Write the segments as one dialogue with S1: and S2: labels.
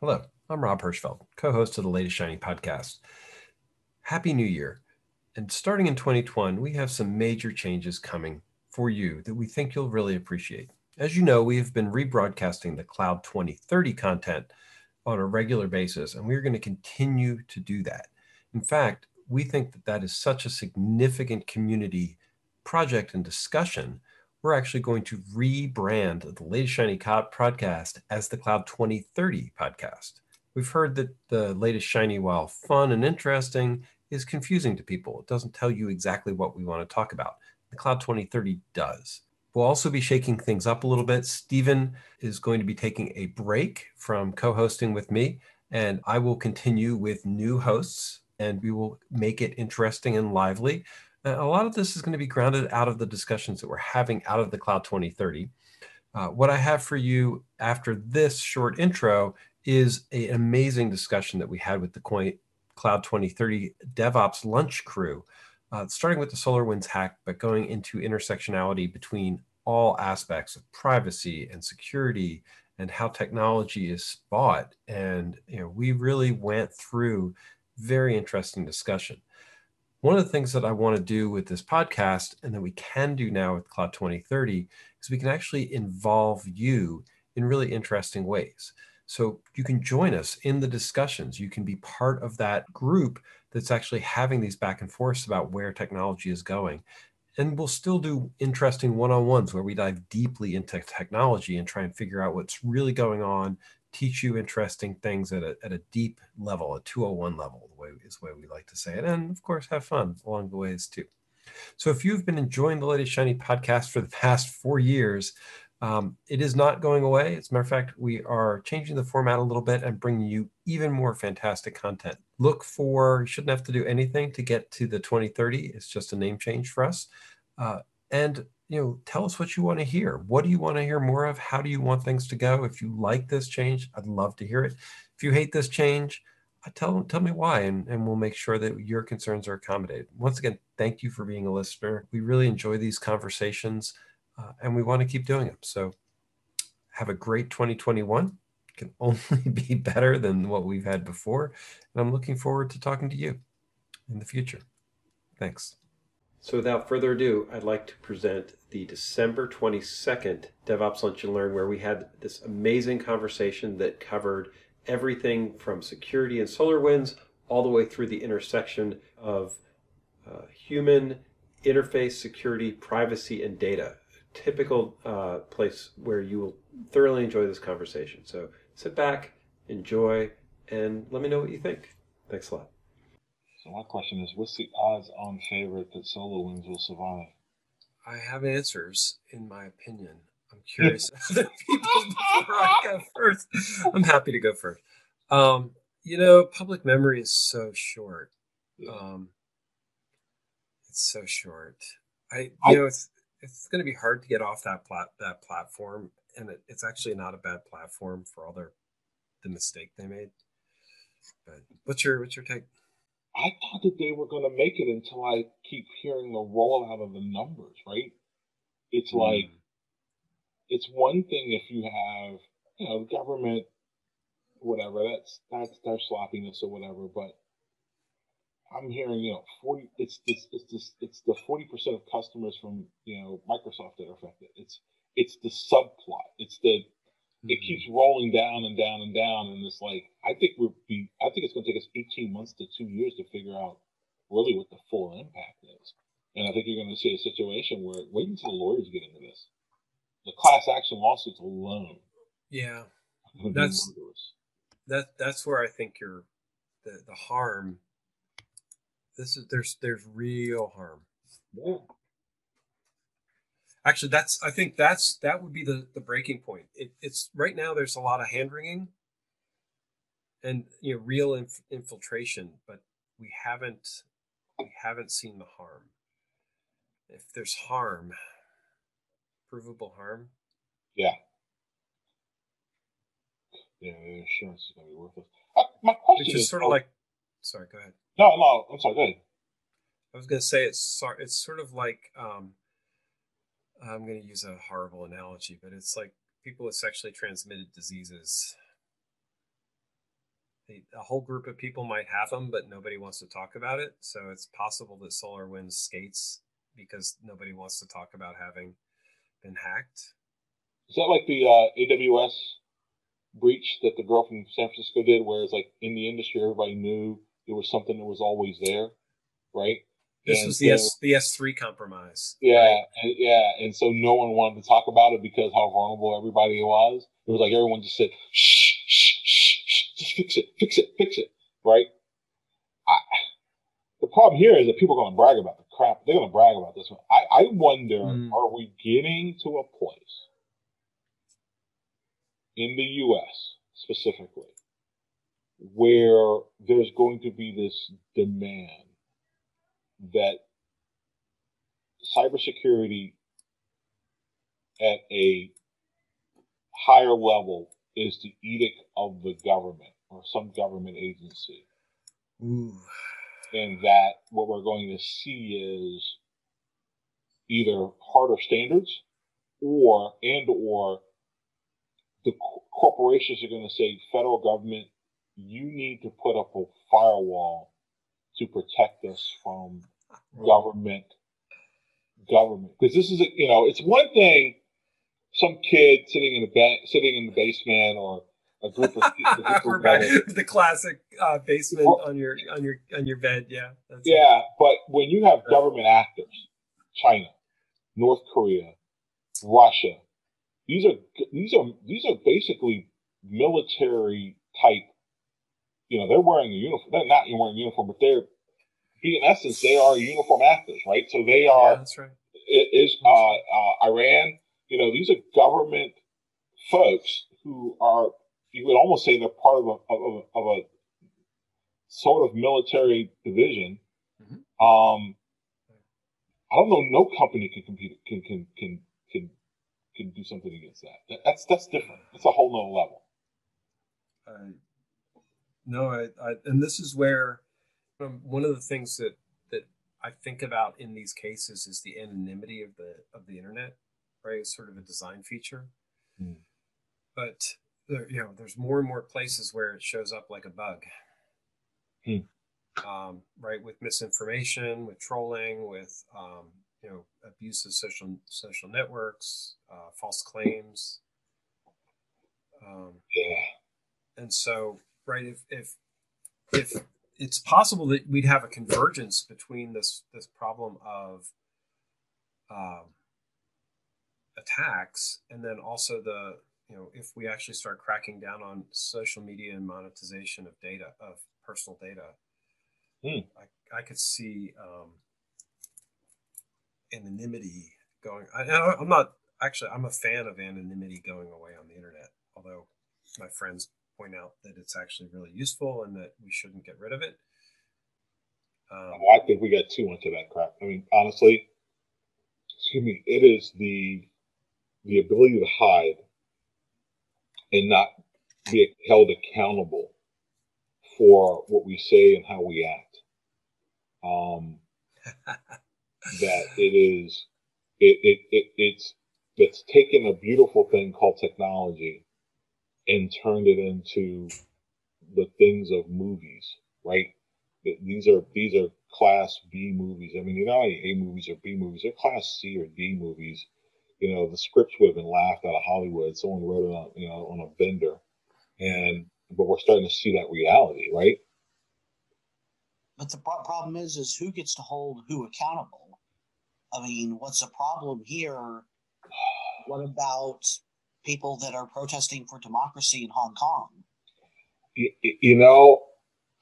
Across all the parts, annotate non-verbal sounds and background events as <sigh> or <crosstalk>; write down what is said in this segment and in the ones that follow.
S1: Hello, I'm Rob Hirschfeld, co host of the latest Shiny podcast. Happy New Year. And starting in 2021, we have some major changes coming for you that we think you'll really appreciate. As you know, we have been rebroadcasting the Cloud 2030 content on a regular basis, and we're going to continue to do that. In fact, we think that that is such a significant community project and discussion we're actually going to rebrand the latest Shiny podcast as the Cloud 2030 podcast. We've heard that the latest Shiny, while fun and interesting, is confusing to people. It doesn't tell you exactly what we want to talk about. The Cloud 2030 does. We'll also be shaking things up a little bit. Stephen is going to be taking a break from co hosting with me, and I will continue with new hosts, and we will make it interesting and lively a lot of this is going to be grounded out of the discussions that we're having out of the Cloud 2030. Uh, what I have for you after this short intro is an amazing discussion that we had with the Cloud 2030 DevOps lunch crew, uh, starting with the SolarWinds hack, but going into intersectionality between all aspects of privacy and security and how technology is bought. And you know, we really went through very interesting discussion one of the things that I want to do with this podcast and that we can do now with Cloud 2030 is we can actually involve you in really interesting ways. So you can join us in the discussions. You can be part of that group that's actually having these back and forths about where technology is going. And we'll still do interesting one on ones where we dive deeply into technology and try and figure out what's really going on teach you interesting things at a, at a deep level, a 201 level, the way is the way we like to say it. And of course, have fun along the ways too. So if you've been enjoying the latest Shiny podcast for the <laughs> past four years, um, it is not going away. As a matter of fact, we are changing the format a little bit and bringing you even more fantastic content. Look for, you shouldn't have to do anything to get to the 2030. It's just a name change for us. Uh, and you know, tell us what you want to hear. What do you want to hear more of? How do you want things to go? If you like this change, I'd love to hear it. If you hate this change, uh, tell tell me why, and, and we'll make sure that your concerns are accommodated. Once again, thank you for being a listener. We really enjoy these conversations, uh, and we want to keep doing them. So, have a great 2021. It can <laughs> only be better than what we've had before, and I'm looking forward to talking to you in the future. Thanks. So without further ado, I'd like to present the December 22nd DevOps Lunch and Learn, where we had this amazing conversation that covered everything from security and SolarWinds all the way through the intersection of uh, human interface, security, privacy, and data. Typical uh, place where you will thoroughly enjoy this conversation. So sit back, enjoy, and let me know what you think. Thanks a lot.
S2: So my question is, what's the odds-on favorite that SolarWinds will survive?
S1: I have answers, in my opinion. I'm curious <laughs> <laughs> other people before I go first. I'm happy to go first. Um, you know, public memory is so short. Um, it's so short. I, you know, it's it's going to be hard to get off that plat that platform, and it, it's actually not a bad platform for all their the mistake they made. But what's your what's your take?
S2: I thought that they were going to make it until I keep hearing the rollout of the numbers, right? It's mm. like, it's one thing if you have, you know, government, whatever, that's, that's their sloppiness or whatever, but I'm hearing, you know, 40, it's this, it's this, it's the 40% of customers from, you know, Microsoft that are affected. It's, it's the subplot. It's the. It keeps rolling down and down and down, and it's like I think we'll be. I think it's going to take us 18 months to two years to figure out really what the full impact is. And I think you're going to see a situation where wait until the lawyers get into this. The class action lawsuits alone.
S1: Yeah, that's that. That's where I think you're the the harm. This is there's there's real harm.
S2: Yeah
S1: actually that's i think that's that would be the the breaking point. It, it's right now there's a lot of hand wringing and you know real inf- infiltration but we haven't we haven't seen the harm. If there's harm provable harm.
S2: Yeah. Yeah the insurance is going to be worthless. Uh, my question
S1: Which is, is sort of like sorry go ahead.
S2: No no i'm sorry go ahead.
S1: I was going to say it's it's sort of like um I'm going to use a horrible analogy, but it's like people with sexually transmitted diseases. a whole group of people might have them, but nobody wants to talk about it. So it's possible that SolarWinds skates because nobody wants to talk about having been hacked.
S2: Is that like the uh, AWS breach that the girl from San Francisco did, where it's like in the industry everybody knew it was something that was always there, right?
S1: This and was the so, S the S three compromise.
S2: Yeah, and, yeah, and so no one wanted to talk about it because how vulnerable everybody was. It was like everyone just said, "Shh, shh, shh, shh just fix it, fix it, fix it," right? I, the problem here is that people are going to brag about the crap. They're going to brag about this one. I, I wonder, mm. are we getting to a place in the U.S. specifically where there's going to be this demand that cybersecurity at a higher level is the edict of the government or some government agency. Ooh. And that what we're going to see is either harder standards or and or the corporations are going to say federal government you need to put up a firewall to protect us from government government. Because this is a, you know it's one thing some kid sitting in the ba- sitting in the basement or a group of, a
S1: group of the classic uh, basement on your on your on your bed. Yeah
S2: yeah it. but when you have government actors china north korea russia these are these are these are basically military type you know, they're wearing a uniform. They're not wearing a uniform, but they're, in essence, they are uniform actors, right? So they are.
S1: Yeah, that's right.
S2: It is uh, uh, Iran. You know, these are government folks who are. You would almost say they're part of a of a, of a sort of military division. Mm-hmm. Um, I don't know. No company can compete. Can can can can can do something against that. That's that's different. It's a whole nother level.
S1: Uh, no, I, I, and this is where um, one of the things that that I think about in these cases is the anonymity of the of the internet, right? It's sort of a design feature, mm. but there, you know, there's more and more places where it shows up like a bug, mm. um, right? With misinformation, with trolling, with um, you know, abuse of social social networks, uh, false claims. Um, yeah, and so right? If if if it's possible that we'd have a convergence between this this problem of um, attacks and then also the you know if we actually start cracking down on social media and monetization of data of personal data hmm. I, I could see um, anonymity going I, i'm not actually i'm a fan of anonymity going away on the internet although my friends point out that it's actually really useful and that we shouldn't get rid of it.
S2: Um, well, I think we got too much of that crap. I mean, honestly, excuse me, it is the the ability to hide and not be held accountable for what we say and how we act. Um, <laughs> that it is, it, it, it, it's, it's taken a beautiful thing called technology and turned it into the things of movies, right? These are these are class B movies. I mean, they're not only A movies or B movies; they're class C or D movies. You know, the scripts would have been laughed out of Hollywood. Someone wrote it on, you know, on a vendor, and but we're starting to see that reality, right?
S3: But the problem is, is who gets to hold who accountable? I mean, what's the problem here? What about people that are protesting for democracy in Hong Kong.
S2: You, you know,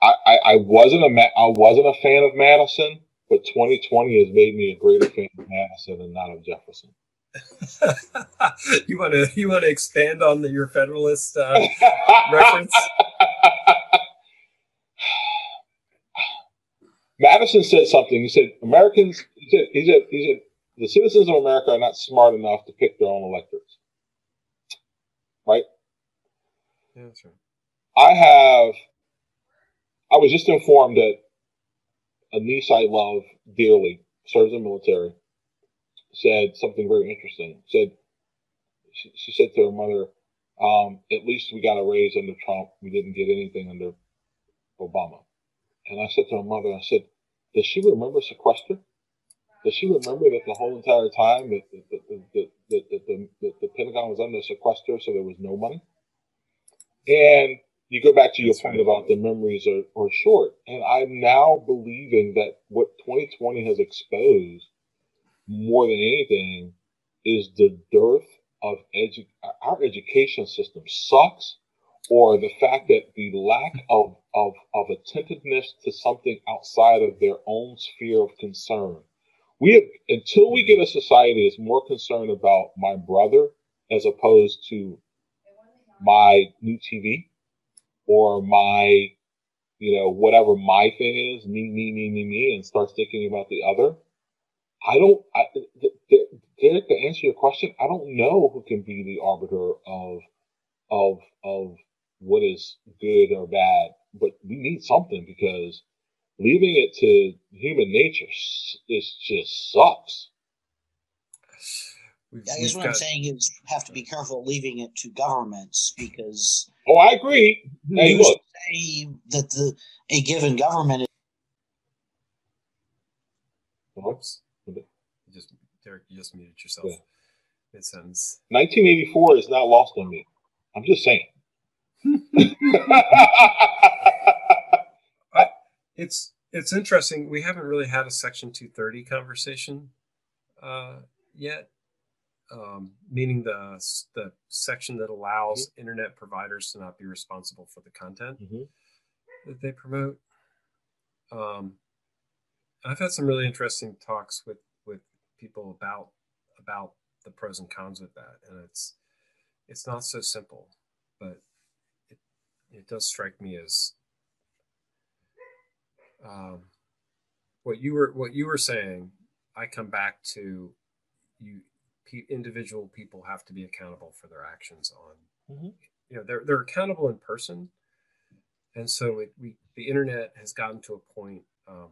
S2: I, I, I wasn't a I wasn't a fan of Madison, but 2020 has made me a greater fan of Madison and not of Jefferson. <laughs>
S1: you want to you want to expand on the, your Federalist uh, <laughs> reference?
S2: Madison said something. He said Americans. He said he said he said the citizens of America are not smart enough to pick their own electors right?
S1: Yeah, that's right.
S2: I have, I was just informed that a niece I love dearly, serves in the military, said something very interesting. Said, she, she said to her mother, um, at least we got a raise under Trump. We didn't get anything under Obama. And I said to her mother, I said, does she remember sequester? Does she remember that the whole entire time that the, the, the, the, the, the, Pentagon was under sequester, so there was no money? And you go back to your point about the memories are, are short. And I'm now believing that what 2020 has exposed more than anything is the dearth of edu- our education system sucks or the fact that the lack <laughs> of, of, of attentiveness to something outside of their own sphere of concern. We have, until we get a society that's more concerned about my brother as opposed to my new TV or my, you know, whatever my thing is, me, me, me, me, me, and starts thinking about the other. I don't, I, to answer your question, I don't know who can be the arbiter of, of, of what is good or bad, but we need something because leaving it to human nature is just sucks.
S3: We've, I guess what got... I'm saying is have to be careful leaving it to governments because.
S2: Oh, I agree. Hmm. Hey, look.
S3: Say that the a given government. Is...
S1: Whoops! You just Derek, you just muted yourself. Yeah. Mid sentence.
S2: 1984 is not lost on me. I'm just saying. <laughs> <laughs>
S1: It's it's interesting. We haven't really had a Section 230 conversation uh, yet, um, meaning the the section that allows mm-hmm. internet providers to not be responsible for the content mm-hmm. that they promote. Um, I've had some really interesting talks with with people about about the pros and cons with that, and it's it's not so simple, but it it does strike me as um, what you were what you were saying. I come back to you individual people have to be accountable for their actions on mm-hmm. you know they're they're accountable in person and so it, we the internet has gotten to a point um,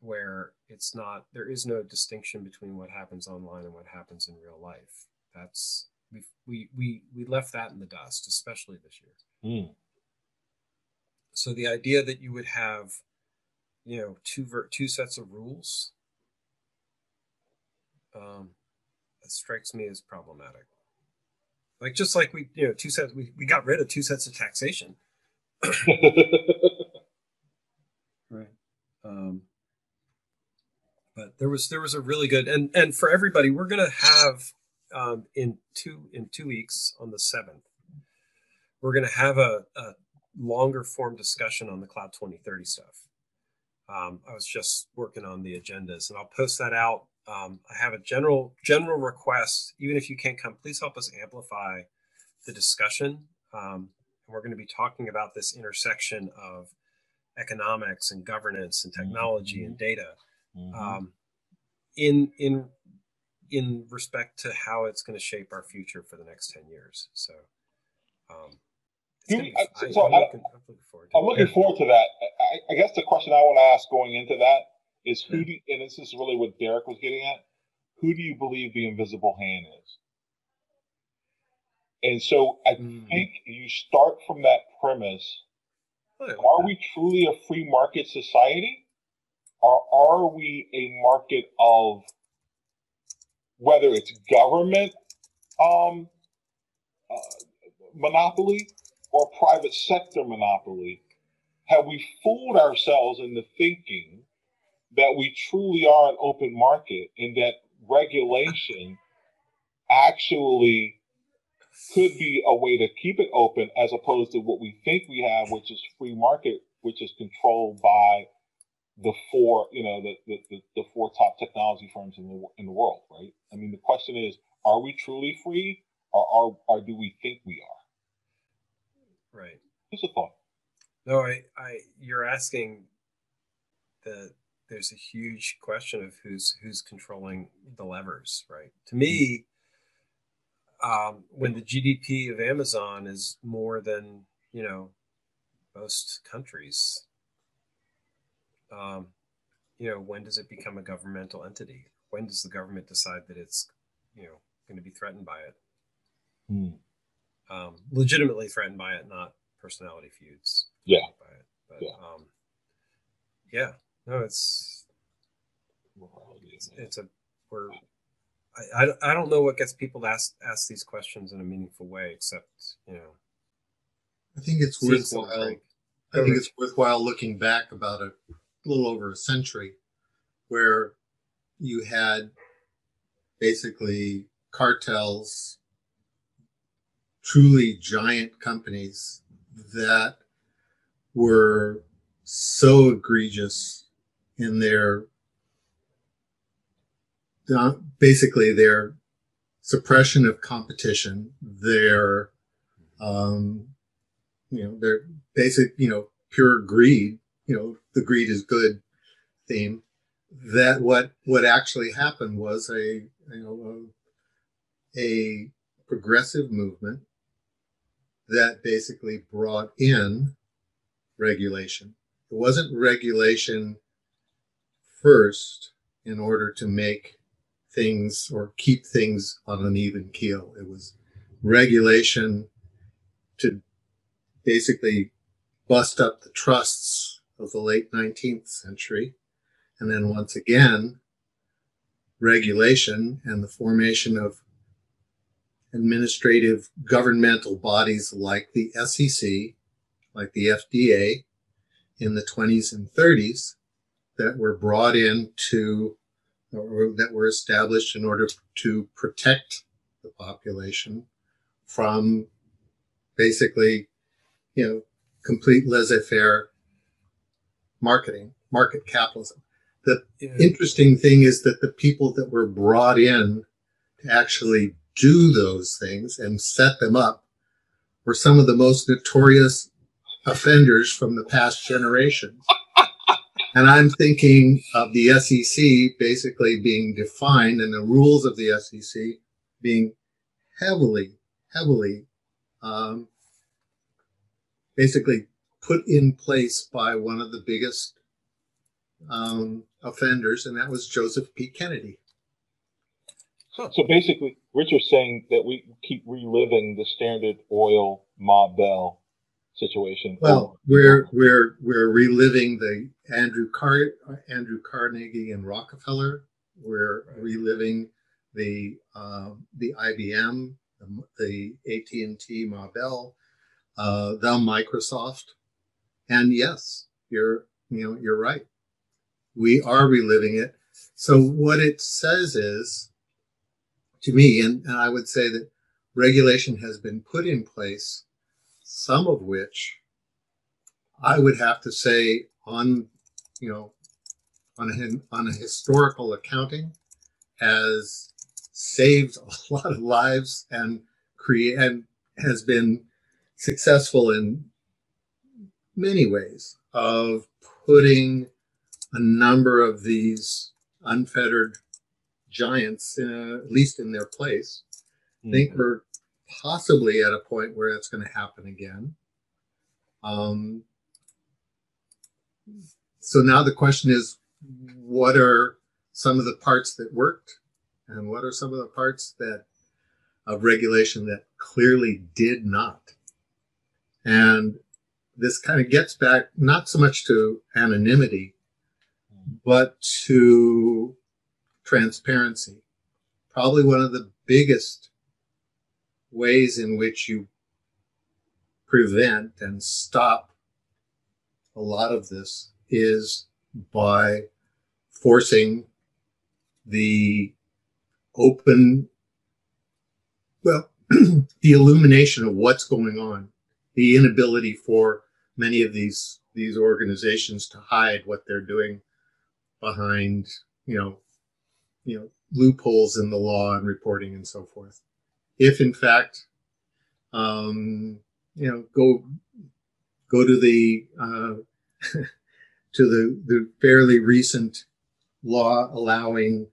S1: where it's not there is no distinction between what happens online and what happens in real life that's we we we, we left that in the dust especially this year mm. so the idea that you would have you know two ver- two sets of rules um, that strikes me as problematic. Like just like we, you know, two sets we, we got rid of two sets of taxation. <laughs> right. Um, but there was there was a really good and and for everybody we're gonna have um, in two in two weeks on the seventh we're gonna have a, a longer form discussion on the cloud 2030 stuff. Um, I was just working on the agendas and I'll post that out um, I have a general general request. Even if you can't come, please help us amplify the discussion. Um, and we're going to be talking about this intersection of economics and governance and technology mm-hmm. and data mm-hmm. um, in in in respect to how it's going to shape our future for the next 10 years so um,
S2: so I, am looking, forward to, I'm looking forward to that I, I, guess the question i want to ask going into that is who do and this is really what Derek was getting at. Who do you believe the invisible hand is? And so I mm. think you start from that premise. Are we truly a free market society? Or are we a market of whether it's government um, uh, monopoly or private sector monopoly? Have we fooled ourselves into thinking that we truly are an open market and that regulation actually could be a way to keep it open as opposed to what we think we have, which is free market, which is controlled by the four, you know, the, the, the, four top technology firms in the, in the world, right? I mean, the question is, are we truly free or, are, or do we think we
S1: are? Right.
S2: Just a thought.
S1: No, I, I, you're asking the there's a huge question of who's who's controlling the levers, right? To me, um, when the GDP of Amazon is more than you know most countries, um, you know, when does it become a governmental entity? When does the government decide that it's you know going to be threatened by it? Hmm. Um, legitimately threatened by it, not personality feuds.
S2: Yeah.
S1: By it, but But, yeah. Um, yeah, no, it's, it's, it's a, we're, I, I, I don't know what gets people to ask, ask these questions in a meaningful way, except, you know,
S4: I think it's worthwhile. I think it's worthwhile looking back about a little over a century where you had basically cartels, truly giant companies that were so egregious in their basically their suppression of competition, their um, you know their basic you know pure greed, you know the greed is good theme. That what what actually happened was a you know a, a progressive movement that basically brought in regulation. It wasn't regulation first in order to make things or keep things on an even keel. It was regulation to basically bust up the trusts of the late 19th century. And then once again, regulation and the formation of administrative governmental bodies like the SEC, like the FDA in the 20s and 30s that were brought in to, or that were established in order to protect the population from basically, you know, complete laissez-faire marketing, market capitalism. The yeah. interesting thing is that the people that were brought in to actually do those things and set them up were some of the most notorious offenders from the past generation. <laughs> and I'm thinking of the SEC basically being defined and the rules of the SEC being heavily, heavily um, basically put in place by one of the biggest um, offenders, and that was Joseph P. Kennedy.
S2: So basically, Richard's saying that we keep reliving the Standard Oil Ma Bell situation.
S4: Well, we're we're we're reliving the Andrew Car Andrew Carnegie and Rockefeller. We're right. reliving the uh, the IBM, the, the AT and T Ma Bell, uh, the Microsoft, and yes, you're you know you're right. We are reliving it. So what it says is to me, and, and I would say that regulation has been put in place, some of which I would have to say on, you know, on a, on a historical accounting has saved a <laughs> lot of lives and create and has been successful in many ways of putting a number of these unfettered Giants, uh, at least in their place. Mm-hmm. I think mm-hmm. we're possibly at a point where that's going to happen again. Um, so now the question is, what are some of the parts that worked, and what are some of the parts that of regulation that clearly did not? And this kind of gets back not so much to anonymity, but to transparency. Probably one of the biggest ways in which you prevent and stop a lot of this is by forcing the open, well, <clears throat> the illumination of what's going on, the inability for many of these these organizations to hide what they're doing behind, you know, you know loopholes in the law and reporting and so forth. If in fact, um, you know, go go to the uh, <laughs> to the the fairly recent law allowing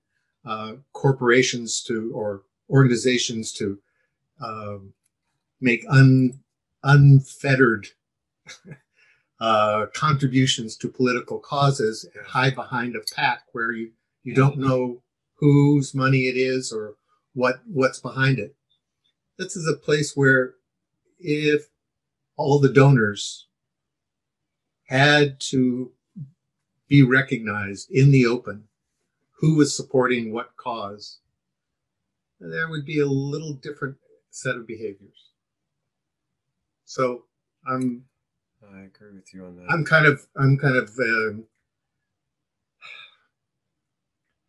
S4: uh, corporations to or organizations to um, make un, unfettered <laughs> uh, contributions to political causes and hide behind a PAC where you, you don't know whose money it is or what what's behind it. This is a place where if all the donors had to be recognized in the open who was supporting what cause, there would be a little different set of behaviors. So I'm
S1: I agree with you on that.
S4: I'm kind of I'm kind of um,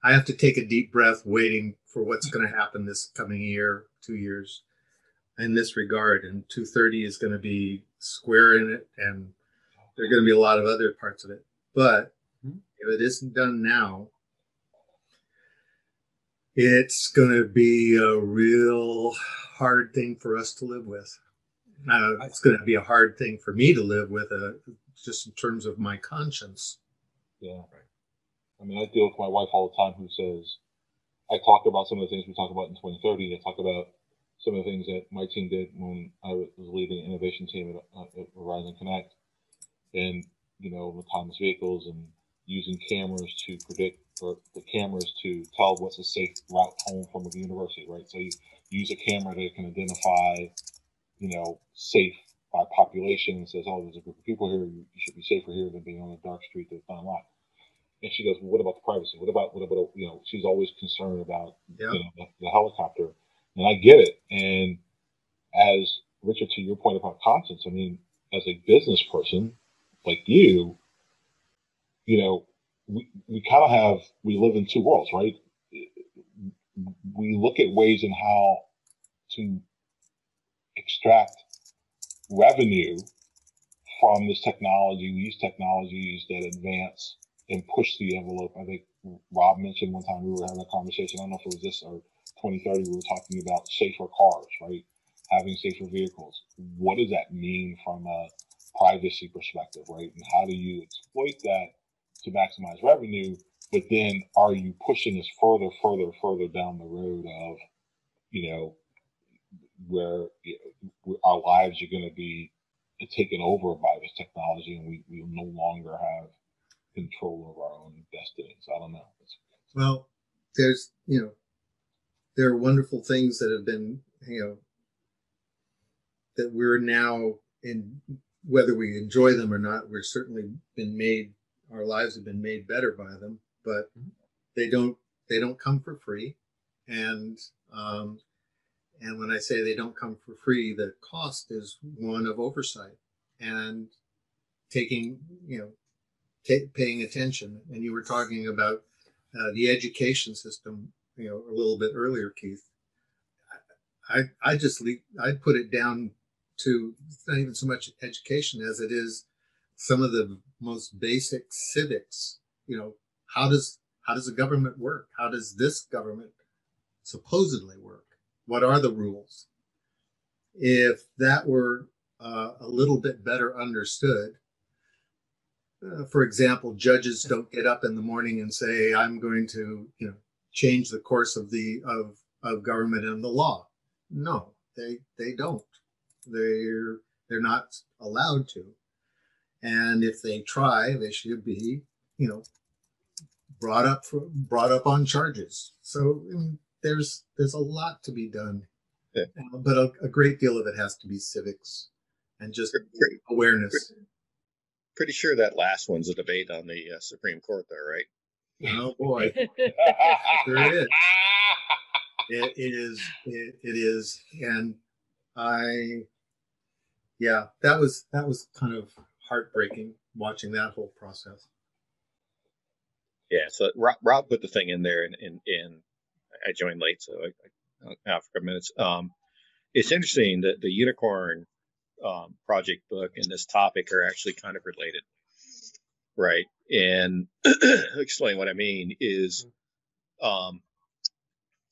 S4: I have to take a deep breath, waiting for what's going to happen this coming year, two years, in this regard. And 230 is going to be square in it, and there are going to be a lot of other parts of it. But
S1: Mhm.
S4: if it isn't done now, it's going to be a real hard thing for us to live with. Uh, it's going to be a hard thing for me to live with, uh, just in terms of my conscience.
S2: Yeah. I mean, I deal with my wife all the time who says, I talk about some of the things we talk about in 2030. I talk about some of the things that my team did when I was leading the innovation team at, uh, at Verizon Connect and, you know, autonomous vehicles and using cameras to predict or the cameras to tell what's a safe route home from a university, right? So you use a camera that can identify, you know, safe by population and says, oh, there's a group of people here. You, should be safer here than being on a dark street that's not locked. And she goes, well, what about the privacy? What about, what about, you know, she's always concerned about
S4: Yeah.
S2: you know, the, the helicopter. And I get it. And as Richard, to your point about conscience, I mean, as a business person like you, you know, we, we kind of have, we live in two worlds, right? We look at ways in how to extract revenue from this technology, these technologies that advance and push the envelope. I think Rob mentioned one time we were having a conversation. I don't know if it was this or 2030. We were talking about safer cars, right? Having safer vehicles. What does that mean from a privacy perspective, right? And how do you exploit that to maximize revenue? But then are you pushing us further, further, further down the road of, you know, where our lives are going to be taken over by this technology and we, we no longer have control of our own destinies. I don't know.
S4: Well, there's, you know, there are wonderful things that have been, you know, that we're now in, whether we enjoy them or not, we're certainly been made, our lives have been made better by them, but they don't, they don't come for free. And, um, and when I say they don't come for free, the cost is one of oversight and taking, you know, ta paying attention. And you were talking about uh, the education system, you know, a little bit earlier, Keith. I I just le- I put it down to it's not even so much education as it is some of the most basic civics. You know, how does how does a government work? How does this government supposedly work? What are the rules? If that were uh, a little bit better understood, uh, for example, judges don't get up in the morning and say, "I'm going to, you know, change the course of the of of government and the law." No, they they don't. They're they're not allowed to. And if they try, they should be, you know, brought up for, brought up on charges. So I mean, there's there's a lot to be done,
S5: Yeah.
S4: Uh, but a, a great deal of it has to be civics and just
S5: Pretty,
S4: awareness.
S5: pretty sure that last one's a debate on the uh, Supreme Court, though, right?
S4: Oh <laughs> boy, Sure is. it is it, it is and i yeah that was that was kind of heartbreaking watching that whole process
S5: Yeah. So Rob, Rob put the thing in there, and and, and I joined late, so I, I out for minutes. Um, it's interesting that the unicorn um, project book and this topic are actually kind of related, right? And <clears throat> explain what I mean is, um,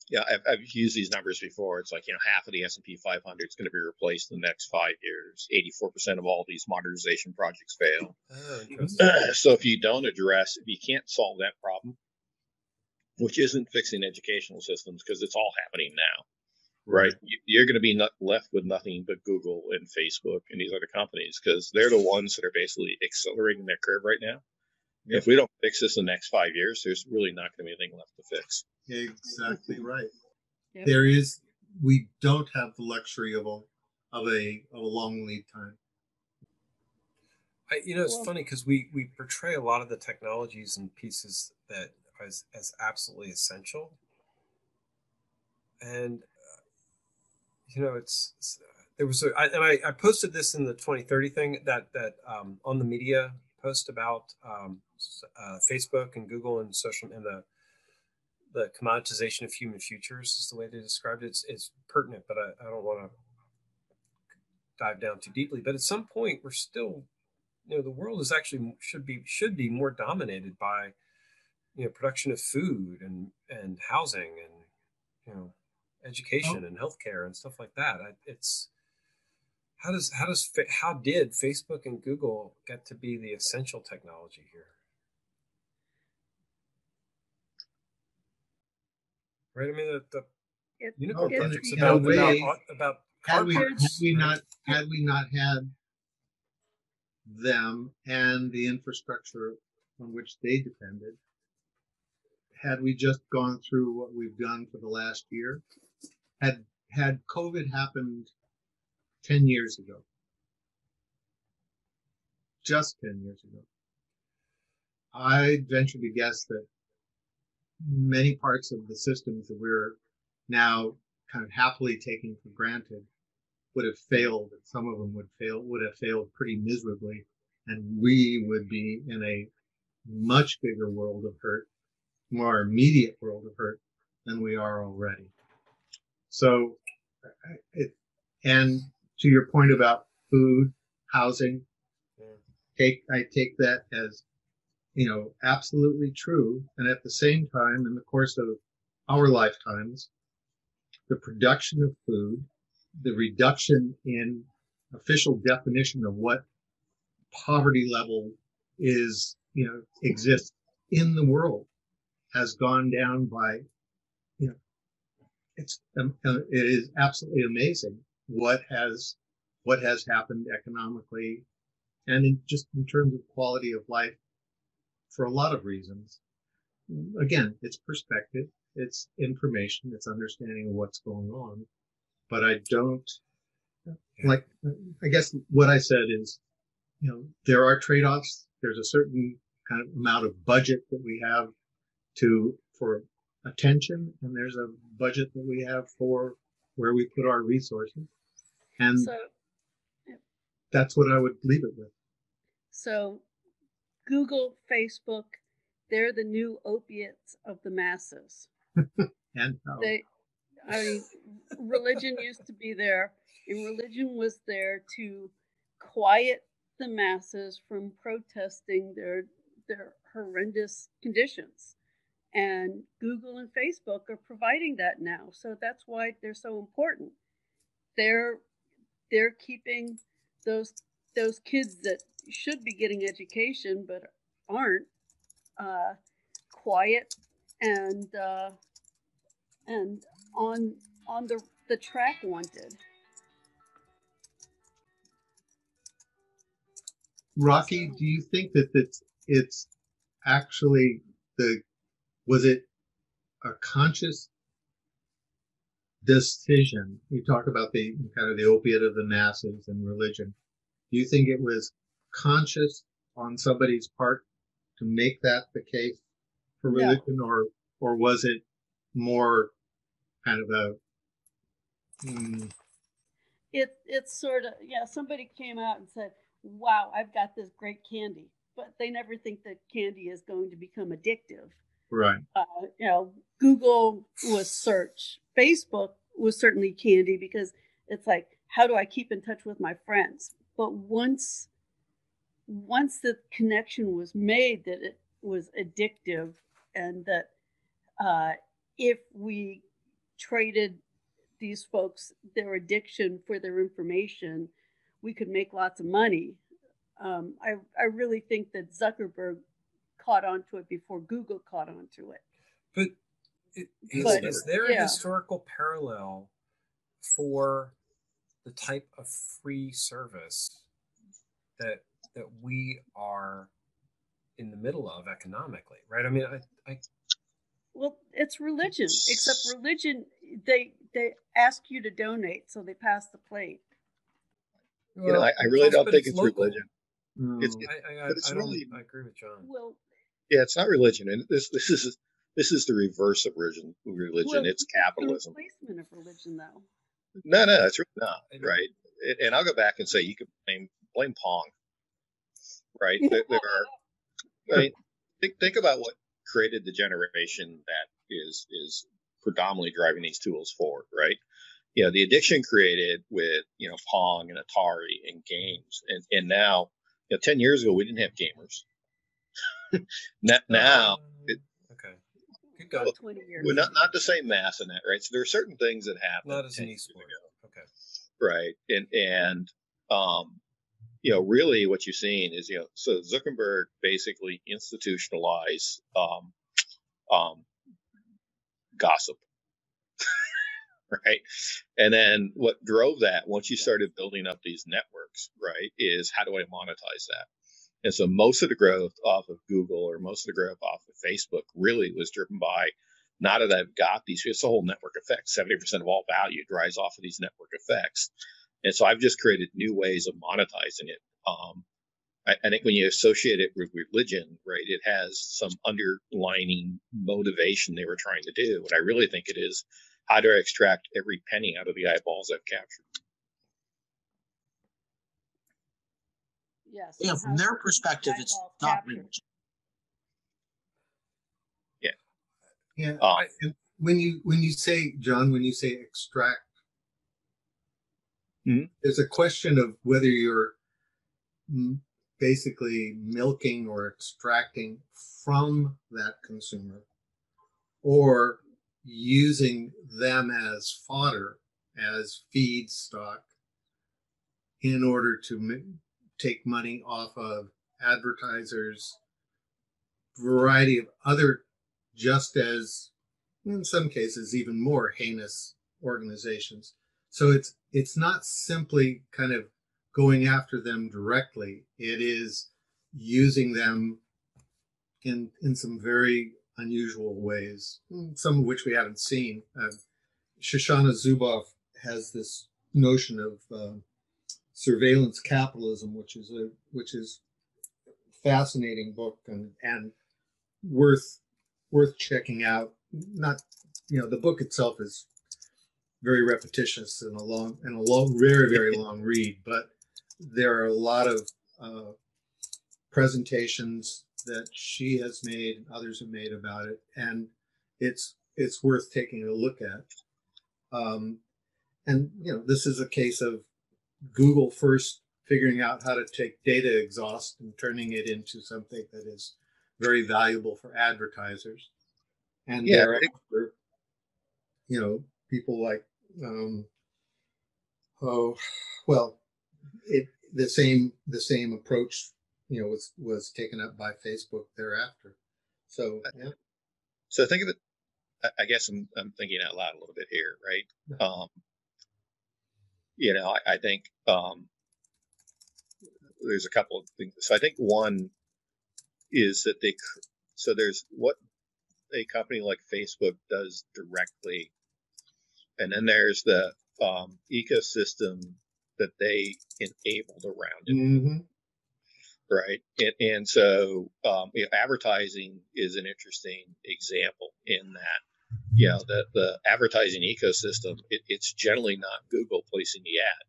S5: yeah, I've, I've used these numbers before. It's like you know half of the S and P 500 is going to be replaced in the next five years. 84 percent of all these modernization projects fail.
S1: Oh, <clears throat>
S5: so if you don't address, if you can't solve that problem, which isn't fixing educational systems because it's all happening now, right? You- You're going to be not left with nothing but Google and Facebook and these other companies because they're the ones that are basically accelerating their curve right now. If we don't fix this in the next five years, there's really not going to be anything left to fix.
S4: exactly right
S6: Yep.
S4: there is we don't have the luxury of a of a of a long lead time
S1: I, you know, it's well, funny because we we portray a lot of the technologies and pieces that as as absolutely essential, and you know, it's, it's there was a I, and I, I posted this in the 2030 thing that that um, on the media post about um, uh, Facebook and Google and social and the the commoditization of human futures is the way they described it. It's, it's pertinent, but I, I don't want to dive down too deeply. But at some point, we're still, you know, the world is actually should be should be more dominated by, you know, production of food and and housing and you know, education oh. and healthcare and stuff like that. I, it's how does how does how did Facebook and Google get to be the essential technology here? Right. I mean, the, the it, unicorn project's about, way, about, about
S4: had we, had we not had we not had them and the infrastructure on which they depended, had we just gone through what we've done for the last year, had had COVID happened 10 years ago, just 10 years ago, I venture to guess that many parts of the systems that we're now kind of happily taking for granted would have failed. Some of them would fail, would have failed pretty miserably. And we would be in a much bigger world of hurt, more immediate world of hurt than we are already. So, it, and to your point about food, housing, take, I take that as, you know, absolutely true. And at the same time, in the course of our lifetimes, the production of food the reduction in official definition of what poverty level is, you know, exists in the world has gone down by, it's, um, uh, it is absolutely amazing what has, what has happened economically and in just in terms of quality of life for a lot of reasons. Again, it's perspective, it's information, it's understanding of what's going on but I don't like, I guess what I said is, you know, there are trade-offs. There's a certain kind of amount of budget that we have to, for attention and there's a budget that we have for where we put our resources. And so, that's what I would leave it with.
S6: So Google, Facebook, they're the new opiates of the masses. <laughs>
S4: and how?
S6: They, I mean, religion used to be there, and religion was there to quiet the masses from protesting their their horrendous conditions. And Google and Facebook are providing that now. So that's why they're so important. They're they're keeping those those kids that should be getting education but aren't uh, quiet and uh, and on on the the track wanted.
S4: Rocky, do you think that it's it's actually the was it a conscious decision? You talk about the kind of the opiate of the masses and religion. Do you think it was conscious on somebody's part to make that the case for religion, or or was it more kind of a.
S6: Mm. It it's sort of yeah. Somebody came out and said, "Wow, I've got this great candy," but they never think that candy is going to become addictive.
S4: Right.
S6: Uh, you know, Google was search. Facebook was certainly candy because it's like, how do I keep in touch with my friends? But once once the connection was made that it was addictive and that uh, if we traded these folks their addiction for their information, we could make lots of money. Um, I, I really think that Zuckerberg caught onto it before Google caught onto it.
S1: But is, but, is there yeah. a historical parallel for the type of free service that that we are in the middle of economically, right? I mean, I, I
S6: well, it's religion, except religion they they ask you to donate, so they pass the plate.
S5: Well, you know, I, I really don't think it's local. religion. It's,
S1: I,
S5: it,
S1: I, I,
S5: it's
S1: I don't-
S5: really-
S1: I agree with John.
S6: Well,
S5: yeah, it's not religion, and this this is this is the reverse of religion. Religion,
S6: well,
S5: it's
S6: it's
S5: capitalism.
S6: replacement of religion, though.
S5: No, no, that's really not right. And- And I'll go back and say you could blame blame Pong, right? <laughs> There, there are. I mean, think think about what created the generation that is is predominantly driving these tools forward, right? You know, the addiction created with you know Pong and Atari and games, and and now, you know, ten years ago we didn't have gamers. <laughs> now, now
S1: Uh,
S5: it-
S1: okay. Keep going.
S6: Twenty years.
S5: well, not not the same mass in that, right? So there are certain things that happen.
S1: Not as
S5: 10
S1: an
S5: years
S1: e-sport.
S5: ago.
S1: Okay.
S5: right and and um you know really what you're seeing is you know so zuckerberg basically institutionalized um um gossip <laughs> right and then what drove that once you started building up these networks right is how do i monetize that and so most of the growth off of google or most of the growth off of facebook really was driven by now that I've got these, it's a whole network effect. 70% of all value drives off of these network effects. And so I've just created new ways of monetizing it. Um, I, I think when you associate it with religion, right, it has some underlining motivation they were trying to do. And I really think it is how do I extract every penny out of the eyeballs I've captured?
S6: Yes.
S3: Yeah,
S6: and
S3: from their perspective, it's not
S6: capture.
S3: religion.
S4: Yeah.
S5: Um,
S4: And when you when you say John, when you say extract,
S5: Mhm.
S4: there's a question of whether you're basically milking or extracting from that consumer, or using them as fodder, as feedstock, in order to m- take money off of advertisers, variety of other just as in some cases even more heinous organizations. So it's it's not simply kind of going after them directly. It is using them in in some very unusual ways some of which we haven't seen. Uh, shoshana zuboff has this notion of uh, surveillance capitalism which is a which is fascinating book and and worth worth checking out. Not, you know, the book itself is very repetitious and a long and a long, very very <laughs> long read, but there are a lot of uh, presentations that she has made and others have made about it, and it's it's worth taking a look at. Um, and you know, this is a case of Google first figuring out how to take data exhaust and turning it into something that is very valuable for advertisers. And
S5: Yeah,
S4: thereafter, you know, people like, um, oh, well, it the same the same approach, you know, was was taken up by Facebook thereafter. So yeah,
S5: So think of it. I- I guess I'm, I'm thinking out loud a little bit here, right? Um, you know, I, I think um, there's a couple of things. So I think one is that they, so there's what a company like Facebook does directly, and then there's the um, ecosystem that they enabled around it
S4: hmm
S5: right? And, and so, um, you know, advertising is an interesting example in that, you know, the, the advertising ecosystem, it, it's generally not Google placing the ad,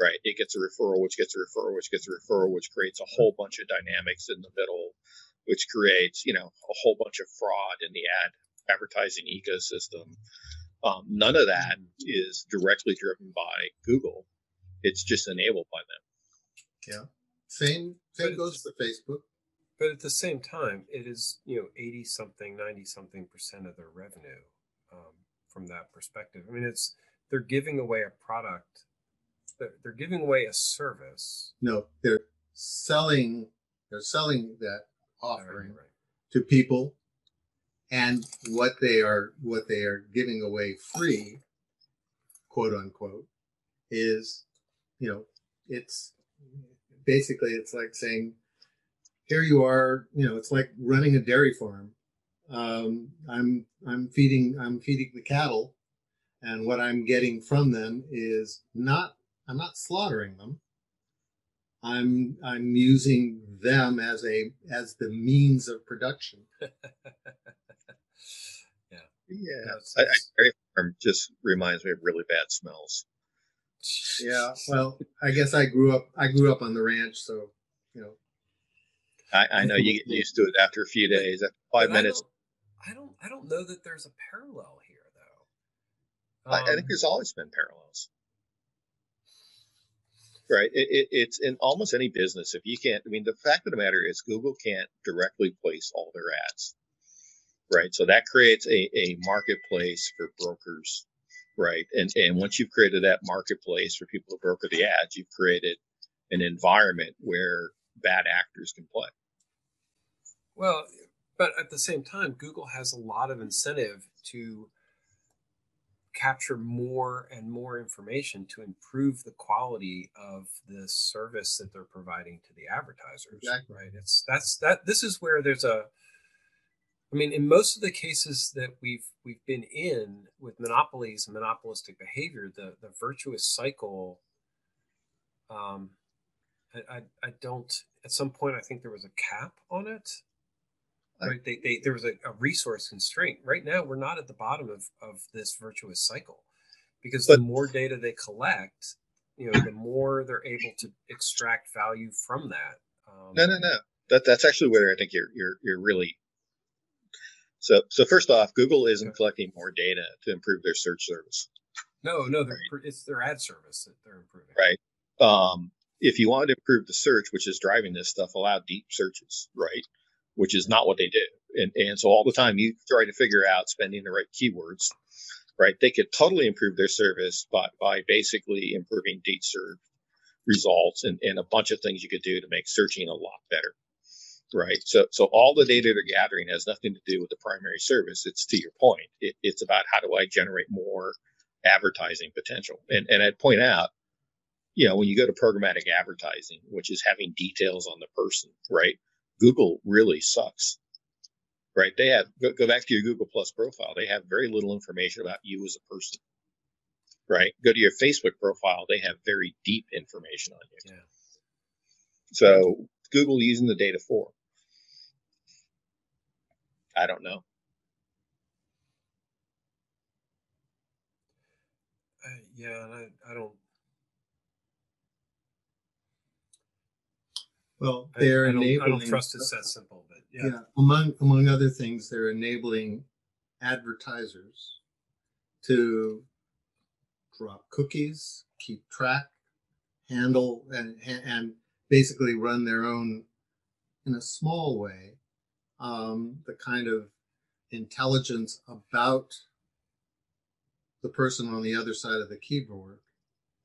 S5: right? It gets a referral, which gets a referral, which gets a referral, which creates a whole bunch of dynamics in the middle, which creates, you know, a whole bunch of fraud in the ad advertising ecosystem. Um, none of that is directly driven by Google. It's just enabled by them.
S4: same
S1: But
S4: same
S1: it's
S4: goes for Facebook.
S1: But at the same time, it is you know eighty something, ninety something percent of their revenue um, from that perspective. I mean, it's they're giving away a product, they're, they're giving away a service.
S4: No, they're selling they're selling that
S1: Right,
S4: offering
S1: right.
S4: to people and what they are what they are giving away free quote unquote is you know it's basically it's like saying here you are you know it's like running a dairy farm um, i'm i'm feeding i'm feeding the cattle and what i'm getting from them is not i'm not slaughtering them I'm I'm using them as a as the means of production. <laughs>
S5: yeah, yeah. I, I, farm just reminds me of really bad smells.
S4: Yeah, well, I guess I grew up I grew up on the ranch, so you know.
S5: I, I know you get used to it after a few days. After five
S1: but
S5: minutes.
S1: I don't, I don't I don't know that there's a parallel here though.
S5: Um, I, I, think um, there's always been parallels. Right. It, it, it's in almost any business. If you can't, I mean, the fact of the matter is Google can't directly place all their ads. Right. So that creates a, a marketplace for brokers. Right. And, and once you've created that marketplace for people to broker the ads, you've created an environment where bad actors can play.
S1: Well, but at the same time, Google has a lot of incentive to capture more and more information to improve the quality of the service that they're providing to the advertisers exactly. right it's that's that this is where there's a i mean in most of the cases that we've we've been in with monopolies and monopolistic behavior the the virtuous cycle um I, I, I don't at some point i think there was a cap on it. Right they, they there was a, a, resource constraint. Right now we're not at the bottom of, of this virtuous cycle because but, the more data they collect you know the more they're able to extract value from that
S5: um, no no no. That, that's actually where i think you're you're, you're really so so first off google isn't collecting more data to improve their search service.
S1: No no right. it's their ad service that they're improving.
S5: Right. Um, if you want to improve the search which is driving this stuff allow deep searches right which is not what they do. And, and so all the time you try to figure out spending the right keywords, right? They could totally improve their service by, by basically improving deep search results and, and a bunch of things you could do to make searching a lot better. Right. So, so all the data they're gathering has nothing to do with the primary service. It's to your point. It, it's about how do I generate more advertising potential? And, and I'd point out, you know, when you go to programmatic advertising, which is having details on the person, right? Google really sucks, right? They have go, go back to your Google Plus profile. They have very little information about you as a person, right? Go to your Facebook profile. They have very deep information on you. Yeah. So Google using the data for? I don't know.
S1: Uh, yeah, I, I don't
S4: Well, they're
S1: I, I don't,
S4: enabling.
S1: I don't trust it's that simple, but yeah.
S4: yeah. Among among other things, they're enabling advertisers to drop cookies, keep track, handle, and and basically run their own, in a small way, um, the kind of intelligence about the person on the other side of the keyboard.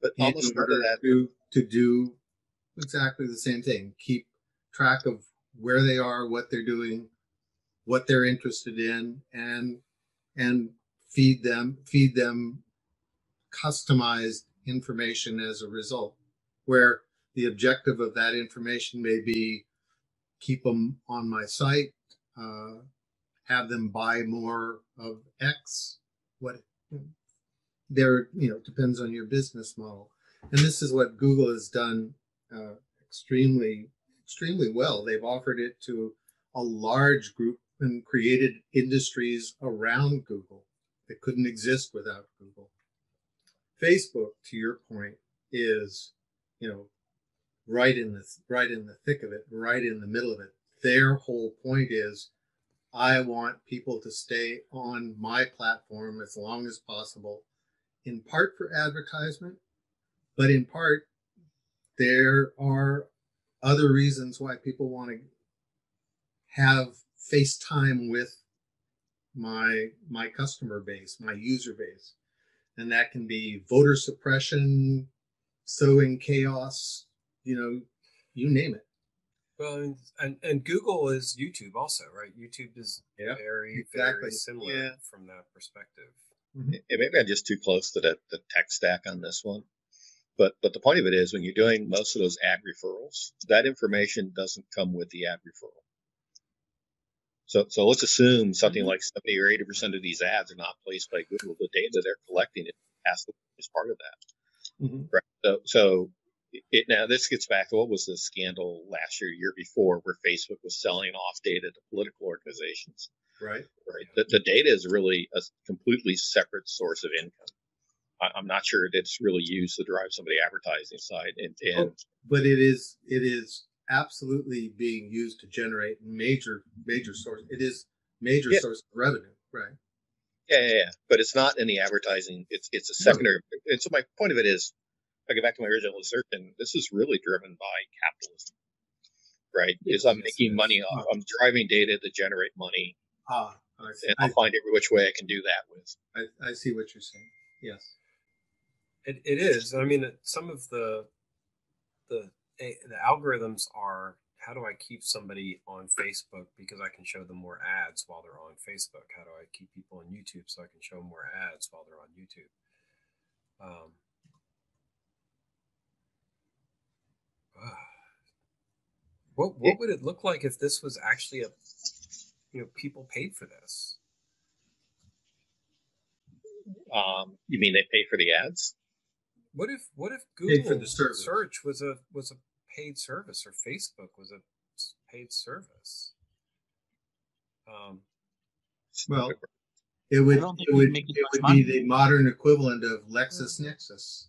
S5: But almost part of that
S4: to, to do exactly the same thing. Keep track of where they are, what they're doing, what they're interested in, and and feed them feed them customized information as a result. Where the objective of that information may be keep them on my site, uh, have them buy more of X. What there, you know, depends on your business model. And this is what Google has done uh, extremely, extremely well. They've offered it to a large group and created industries around Google that couldn't exist without Google. Facebook, to your point, is, you know, right in the right in the thick of it, right in the middle of it. Their whole point is I want people to stay on my platform as long as possible, in part for advertisement, but in part there are other reasons why people want to have FaceTime with my my customer base, my user base. And that can be voter suppression, sowing chaos, you know, you name it.
S1: Well, and and Google is YouTube also, right? YouTube is
S4: yeah,
S1: very exactly. very similar yeah. from that perspective.
S5: Mm-hmm. Yeah, maybe I'm just too close to the, the tech stack on this one. But but the point of it is when you're doing most of those ad referrals, that information doesn't come with the ad referral. So so let's assume something mm-hmm. like 70 or 80 percent of these ads are not placed by Google. The data they're collecting it has to be as part of that. Mm-hmm. Right. So so it, now this gets back to what was the scandal last year, year before, where Facebook was selling off data to political organizations.
S4: Right.
S5: Right. The, the data is really a completely separate source of income. I, am not sure that it's really used to drive some of the advertising side. And, and oh,
S4: but it is it is absolutely being used to generate major major source. It is major yeah. source of revenue. Right.
S5: Yeah, yeah, yeah, but it's not in the advertising. It's it's a secondary. No. And so my point of it is, I go back to my original assertion. This is really driven by capitalism, right? Is I'm making money off. I'm driving data to generate money. Ah, and I'll I, find every which way I can do that with.
S4: I, I see what you're saying. Yes,
S1: it, it is. I mean, some of the the the algorithms are how do I keep somebody on Facebook because I can show them more ads while they're on Facebook? How do I keep people on YouTube so I can show them more ads while they're on YouTube? Um, what what would it look like if this was actually a you know people paid for this?
S5: Um, you mean they pay for the ads?
S1: What if what if Google for the search was a was a paid service or Facebook was a paid service? Um,
S4: well, it would it would it would be the modern equivalent of LexisNexis.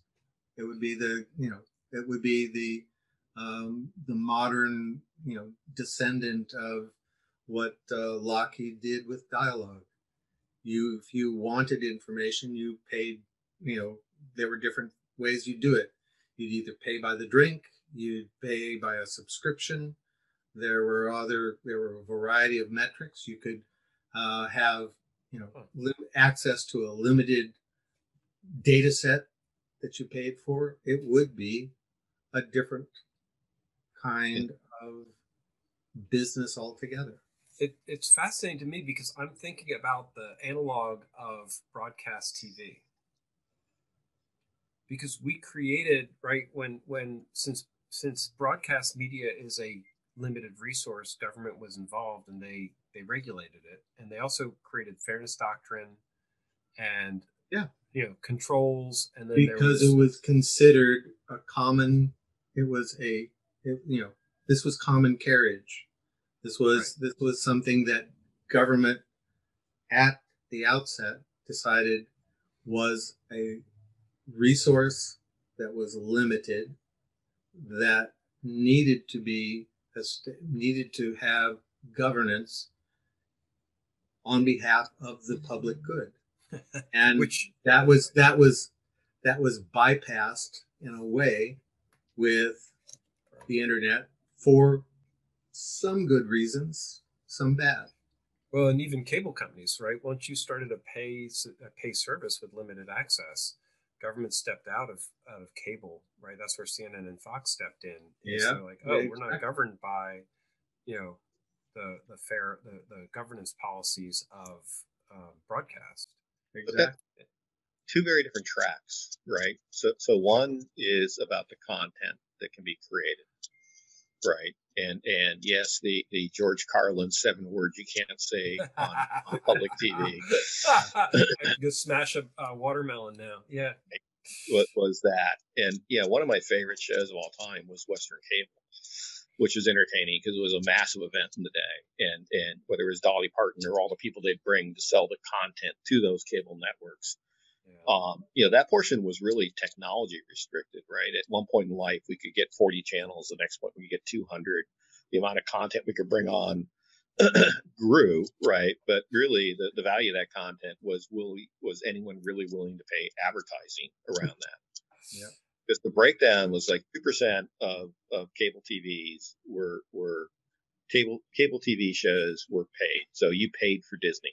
S4: It would be the you know it would be the um, the modern you know descendant of what uh, Lockheed did with Dialog. You if you wanted information, you paid you know there were different ways you do it. You'd either pay by the drink, you'd pay by a subscription. There were other, there were a variety of metrics. You could uh, have, you know, li- access to a limited data set that you paid for. It would be a different kind of business altogether.
S1: It, it's fascinating to me because I'm thinking about the analog of broadcast TV because we created right when when since since broadcast media is a limited resource government was involved and they they regulated it. And they also created fairness doctrine and
S4: yeah.
S1: you know controls. And then
S4: because was, it was considered a common it was a it, you know this was common carriage. This was right. this was something that government at the outset decided was a resource that was limited that needed to be needed to have governance on behalf of the public good. <laughs> And which that was that was that was bypassed in a way with the internet for some good reasons some bad.
S1: Well and even cable companies right? Once you started a pay a pay service with limited access government stepped out of out of cable, right? That's where CNN and Fox stepped in. Yeah. So like, oh, we're not governed by, you know, the the fair the, the governance policies of uh, broadcast.
S5: Exactly. Two very different tracks, right? So so one is about the content that can be created, right? And and yes, the the George Carlin seven words you can't say <laughs> on, on public TV.
S1: Just smash a, a, watermelon now. Yeah.
S5: What was that? And yeah, one of my favorite shows of all time was Western Cable, which was entertaining because it was a massive event in the day. And and whether it was Dolly Parton or all the people they'd bring to sell the content to those cable networks, um, you know, that portion was really technology restricted, right? At one point in life, we could get 40 channels. The next point, we could get 200. The amount of content we could bring on <clears throat> grew, right? But really, the, the value of that content was will was anyone really willing to pay advertising around that?
S4: Yeah.
S5: Because the breakdown was like two percent of, of cable TVs were were cable cable TV shows were paid. So you paid for Disney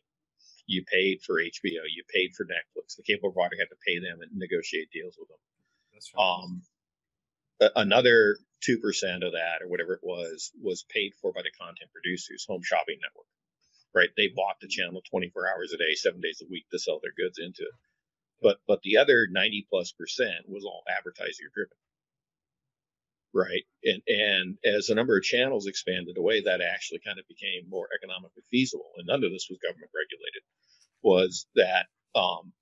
S5: you paid for HBO, you paid for Netflix. The cable provider had to pay them and negotiate deals with them. That's right. Um, another two percent of that, or whatever it was, was paid for by the content producers, Home Shopping Network. Right? They bought the channel 24 hours a day, seven days a week to sell their goods into it. But but the other 90 plus percent was all advertiser driven right? And and as the number of channels expanded away, that actually kind of became more economically feasible. And none of this was government regulated. Was that um,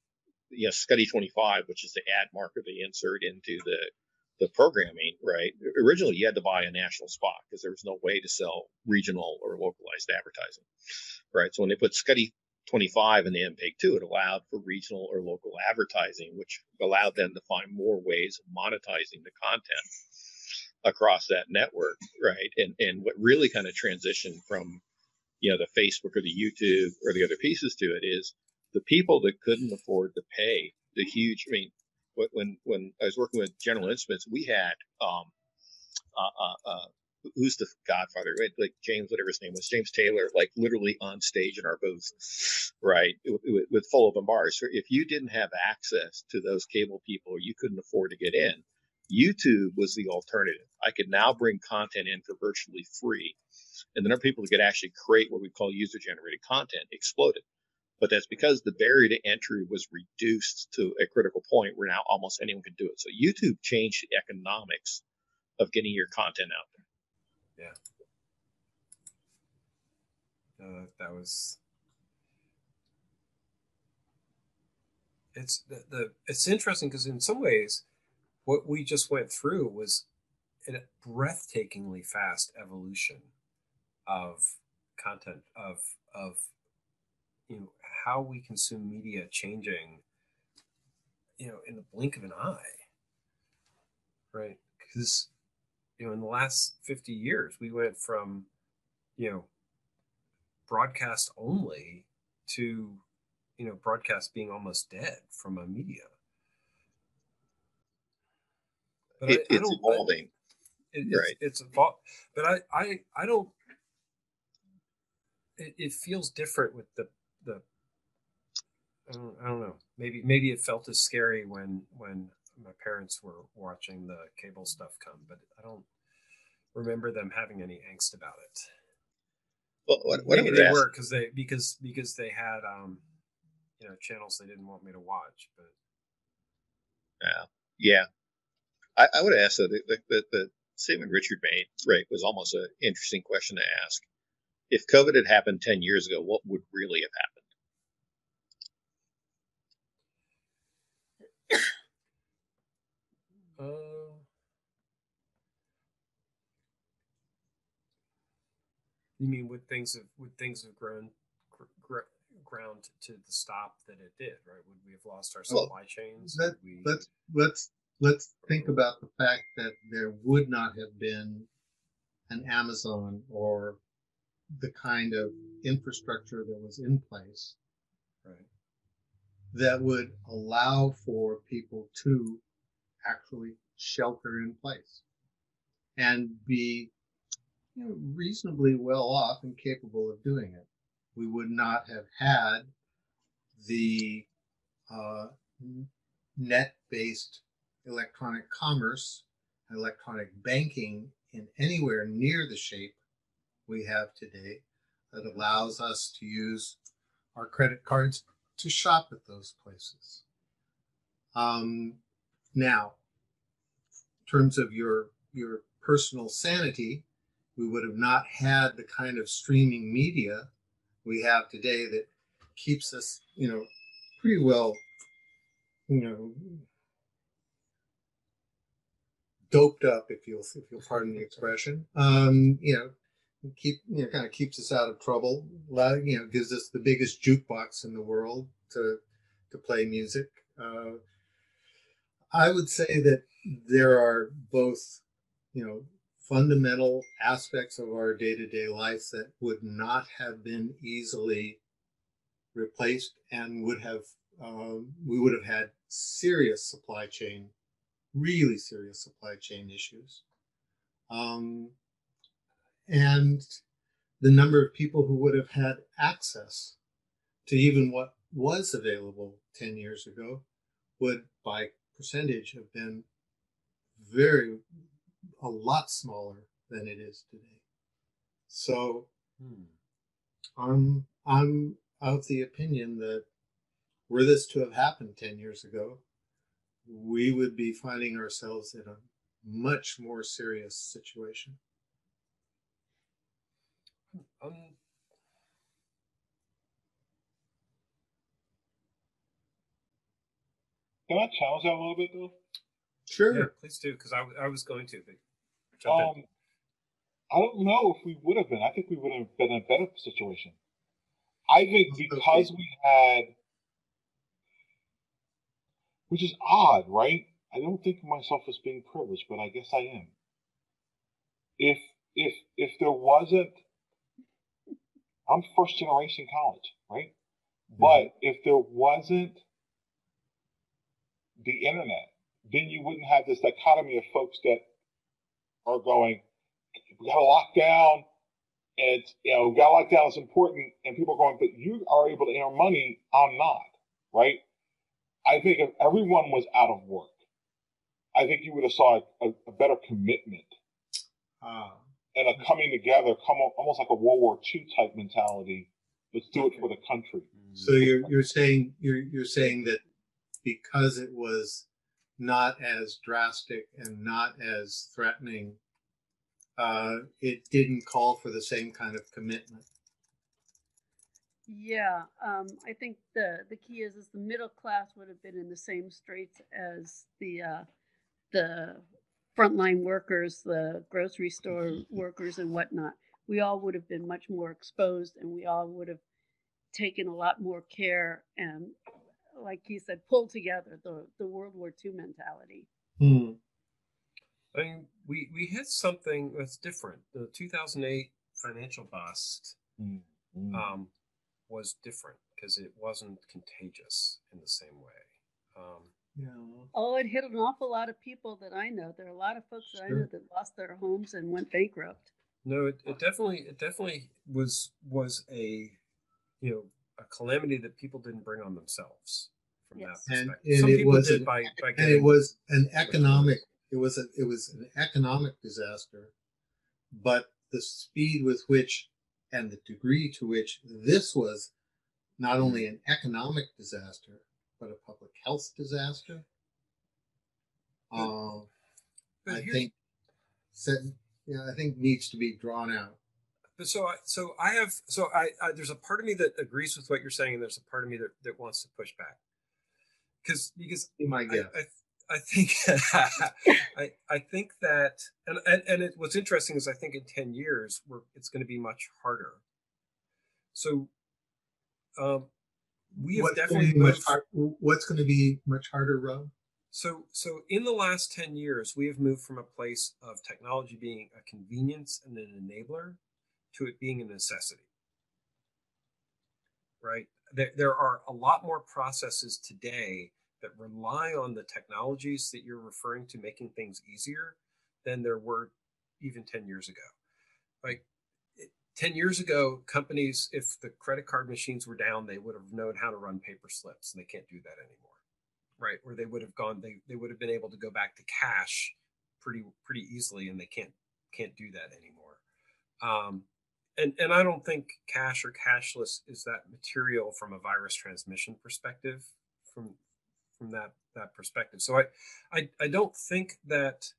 S5: you know, SCTE 25, which is the ad marker they insert into the the programming, right? Originally, you had to buy a national spot because there was no way to sell regional or localized advertising, right? So when they put SCTE 25 in the MPEG 2, it allowed for regional or local advertising, which allowed them to find more ways of monetizing the content across that network, right? And and what really kind of transitioned from you know the Facebook or the YouTube or the other pieces to it is the people that couldn't afford to pay the huge. I mean, when when I was working with General Instruments, we had um, uh, uh, uh, who's the Godfather? Like James, whatever his name was, James Taylor, like literally on stage in our booth, right, with, with full open bars. So if you didn't have access to those cable people, or you couldn't afford to get in, YouTube was the alternative. I could now bring content in for virtually free, and the number of people who could actually create what we call user-generated content exploded. But that's because the barrier to entry was reduced to a critical point where now almost anyone can do it. So YouTube changed the economics of getting your content out
S1: there. Yeah. Uh, that was. It's the, the it's interesting because in some ways, what we just went through was a breathtakingly fast evolution of content of of you know how we consume media changing you know in the blink of an eye. Right? Because you know in the last 50 years we went from you know broadcast only to you know broadcast being almost dead from a media.
S5: But it, I, it's I evolving.
S1: it, right. it's, it's evolved but i i i don't it, it feels different with the the I don't, I don't know. Maybe maybe it felt as scary when when my parents were watching the cable stuff come, but I don't remember them having any angst about it.
S5: Well, what, what
S1: maybe they ask? were because they because because they had um you know channels they didn't want me to watch, but
S5: yeah, yeah. I, I would ask that the, the, the statement Richard made right was almost an interesting question to ask. If COVID had happened ten years ago, what would really have happened? <coughs>
S1: Uh, you mean would things have would things have grown gr- ground to the stop that it did? Right? Would we have lost our supply well, chains?
S4: Let,
S1: we...
S4: Let's let's let's think about the fact that there would not have been an Amazon or the kind of infrastructure that was in place
S1: right.
S4: that would allow for people to actually shelter in place and be you know, reasonably well off and capable of doing it. We would not have had the uh, net based electronic commerce, electronic banking in anywhere near the shape we have today that allows us to use our credit cards to shop at those places. Um, now, in terms of your your personal sanity, we would have not had the kind of streaming media we have today that keeps us, you know, pretty well, you know, doped up, if you'll if you'll pardon the expression. Um, you know, keep you know kind of keeps us out of trouble. You know, gives us the biggest jukebox in the world to to play music. Uh, I would say that there are both, you know, fundamental aspects of our day to day life that would not have been easily replaced and would have, um, we would have had serious supply chain, really serious supply chain issues. Um, and the number of people who would have had access to even what was available 10 years ago would, by percentage have been very a lot smaller than it is today. So hmm. I'm I'm of the opinion that were this to have happened 10 years ago, we would be finding ourselves in a much more serious situation.
S2: Um, Can I challenge that a little bit though?
S4: Sure.
S1: Yeah, please do, because I, I was going to. But jump in.
S2: Um, I don't know if we would have been. I think we would have been in a better situation. I think because we had, which is odd, right? I don't think of myself as being privileged, but I guess I am. If if if there wasn't, I'm first generation college, right? But if there wasn't the internet, then you wouldn't have this dichotomy of folks that are going, we got to lock down, and it's, you know, we got to lock down is important, and people are going, but you are able to earn money, I'm not, right? I think if everyone was out of work, I think you would have saw a, a better commitment
S4: Ah,
S2: and a coming together, come almost like a World War II type mentality. Let's do it for the country.
S4: so you're you're saying you're you're saying that because it was not as drastic and not as threatening, uh, it didn't call for the same kind of commitment.
S6: Yeah, um, I think the the key is is the middle class would have been in the same straits as the uh, the frontline workers, the grocery store workers, and whatnot. We all would have been much more exposed, and we all would have taken a lot more care and, like he said, pulled together the the World War II mentality.
S4: Hmm.
S1: I mean, we we hit something that's different. The 2008 financial bust
S2: Mm.
S1: um, was different because it wasn't contagious in the same way. Um,
S4: Yeah.
S6: Oh, it hit an awful lot of people that I know. There are a lot of folks that I know that lost their homes and went bankrupt.
S1: no, it, it definitely it definitely was was a you know a calamity that people didn't bring on themselves from
S6: Yes.
S1: that perspective.
S4: and
S1: Some
S4: it
S1: people
S4: was
S1: did
S4: an-
S1: by by
S4: and it was an economic it was a, it was an economic disaster but the speed with which and the degree to which this was not only an economic disaster but a public health disaster um,
S1: but
S4: i think yeah, i think needs to be drawn out
S1: But so I so I have so I, I there's a part of me that agrees with what you're saying, and there's a part of me that, that wants to push back. Because because
S4: be my
S1: I,
S4: guess
S1: I, I think <laughs> I I think that and and, and it, what's interesting is I think in ten years we're it's going to be much harder. So um, we have
S4: what's going
S1: definitely
S4: to be much
S1: moved,
S4: hard, what's going to be much harder rob
S1: so so in the last 10 years we have moved from a place of technology being a convenience and an enabler to it being a necessity. Right? There, there are a lot more processes today that rely on the technologies that you're referring to making things easier than there were even 10 years ago. Like 10 years ago companies if the credit card machines were down they would have known how to run paper slips and they can't do that anymore. Right? Where they would have gone they, they would have been able to go back to cash pretty pretty easily and they can't can't do that anymore. Um, and and i don't think cash or cashless is that material from a virus transmission perspective from from that that perspective. So i i, I don't think that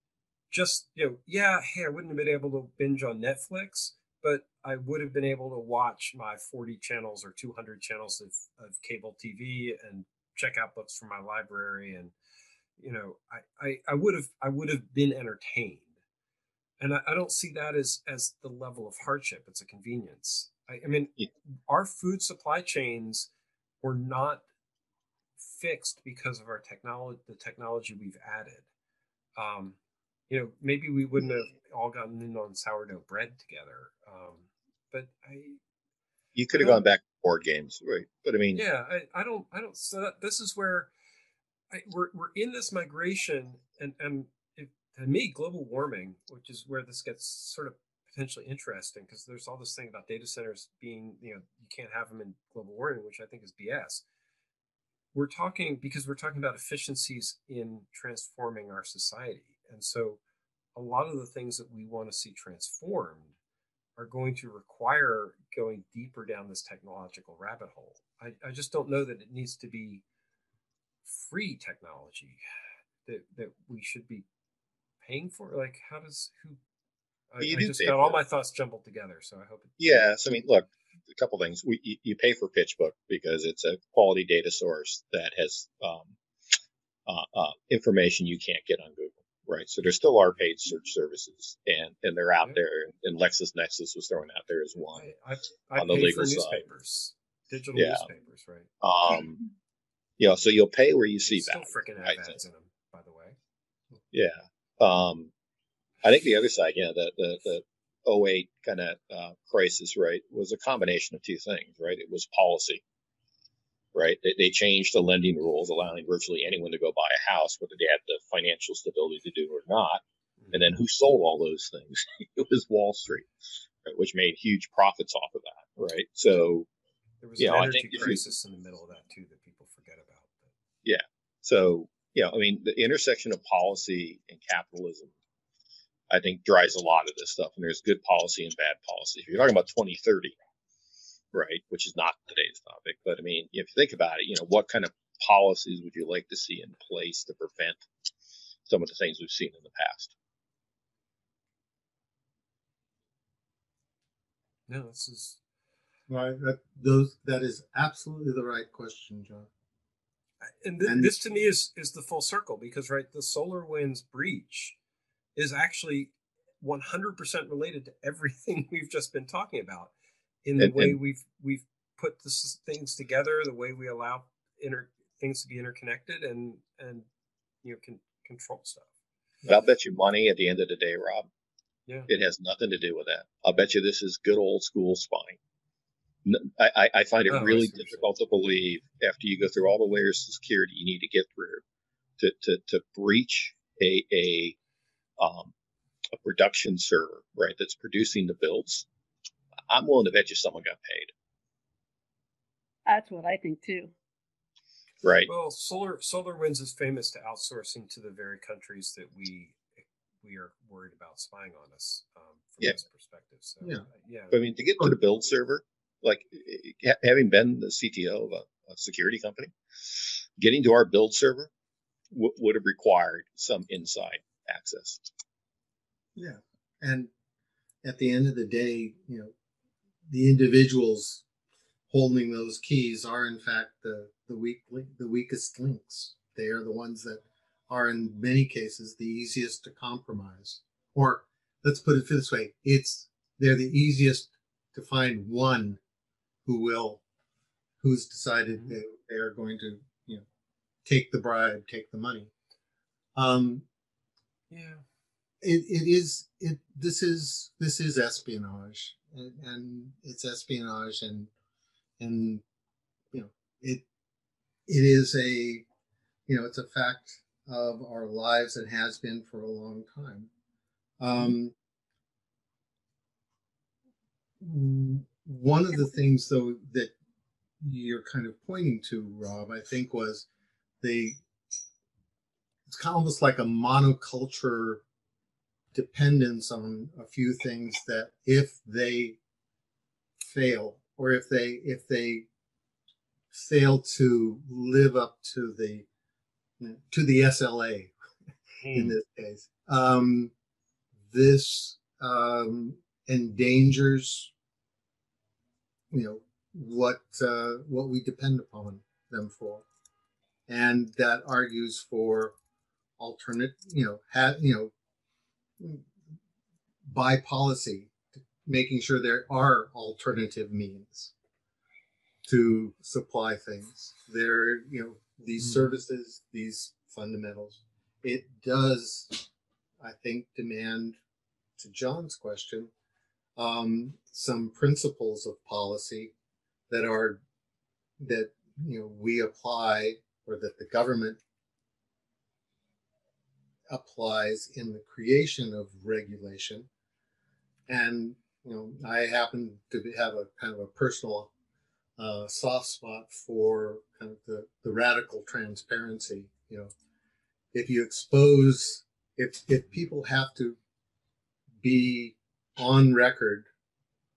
S1: just you know yeah hey i wouldn't have been able to binge on netflix but i would have been able to watch my 40 channels or 200 channels of, of cable tv and check out books from my library and you know I, I i would have i would have been entertained. And I, I don't see that as as the level of hardship it's a convenience. I, I mean
S5: Yeah.
S1: our food supply chains were not fixed because of our technology the technology we've added. Um you know maybe we wouldn't have all gotten in on sourdough bread together um but i
S5: You could have gone back to board games, right? But I mean,
S1: yeah i, I don't i don't so that, this is where I, we're, we're in this migration and and it, to me global warming which is where this gets sort of potentially interesting because there's all this thing about data centers being you know you can't have them in global warming which i think is bs we're talking because we're talking about efficiencies in transforming our society and so a lot of the things that we want to see transformed are going to require going deeper down this technological rabbit hole i, I just don't know that it needs to be free technology that that we should be paying for like how does who i, I just got all my thoughts jumbled together so i hope it,
S5: yeah. So I mean, look, a couple things. We you, you pay for PitchBook because it's a quality data source that has um, uh, uh, information you can't get on Google, right? So there still are paid search services, and and they're out there. And LexisNexis was thrown out there as one
S1: I, I, I
S5: on the legal side.
S1: newspapers, digital
S5: Yeah.
S1: newspapers, right?
S5: Um, you know, so you'll pay where you see
S1: that.
S5: Still
S1: freaking
S5: I
S1: ads in them, by the way.
S5: Yeah. Um, I think the other side, yeah, the the the 08 kind of uh, crisis, right, was a combination of two things, right? It was policy, right? They, they changed the lending rules, allowing virtually anyone to go buy a house, whether they had the financial stability to do it or not. And then who sold all those things? <laughs> it was Wall Street, right, which made huge profits off of that, right? So,
S1: There was
S5: you
S1: an
S5: know, I
S1: energy
S5: think if you-
S1: crisis in the middle of that too that people forget about. Yeah.
S5: So yeah, I mean, the intersection of policy and capitalism, I think, drives a lot of this stuff. And there's good policy and bad policy. If you're talking about 2030, right, which is not today's topic, but I mean, if you think about it, you know, what kind of policies would you like to see in place to prevent some of the things we've seen in the past?
S1: No, this is
S4: Right. That those that is absolutely the right question, John.
S1: and, th-
S4: And-
S1: this to me is is the full circle because right the SolarWinds breach is actually 100% related to everything <laughs> we've just been talking about in the
S5: And-
S1: way
S5: and-
S1: we've we've put this things together the way we allow inter things to be interconnected and and you know can control stuff
S5: But I'll bet you money at the end of the day, Rob,
S1: yeah
S5: It has nothing to do with that. I'll bet you this is good old school spying. I, I find it
S1: Oh,
S5: really
S1: see what you're
S5: difficult to believe after you go through all the layers of security you need to get through to, to, to breach a, a, um, a production server, right, that's producing the builds. I'm willing to bet you someone got paid,
S6: That's what I think too.
S5: right?
S1: well solar SolarWinds is famous to outsourcing to the very countries that we we are worried about spying on us um, from
S5: Yeah.
S1: this perspective so
S4: Yeah.
S1: uh, yeah
S5: I mean, to get to the build server, like ha- having been the CTO of a, a security company, getting to our build server w- would have required some inside access.
S4: Yeah. And at the end of the day, you know, the individuals holding those keys are in fact the the weak the weakest links. They are the ones that are in many cases the easiest to compromise. Or let's put it this way, it's they're the easiest to find one who will who's decided
S1: Mhm.
S4: that they are going to, you know, take the bribe, take the money. Um,
S1: yeah
S4: it, it is it this is this is espionage and, and it's espionage and and you know it it is a you know it's a fact of our lives and has been for a long time. Um one of the things though that you're kind of pointing to rob i think was the it's kind of almost like a monoculture dependence on a few things that if they fail or if they if they fail to live up to the to the SLA in this case um, this um, endangers you know what uh, what we depend upon them for. And that argues for alternate you know ha- you know by policy, making sure there are alternative means to supply things. There, you know, these
S1: Mm.
S4: services, these fundamentals. It does, I think, demand, to John's question, um, some principles of policy that are that you know we apply or that the government applies in the creation of regulation. And you know, I happen to have a kind of a personal uh, soft spot for kind of the, the radical transparency. You know, if you expose, if if people have to be on record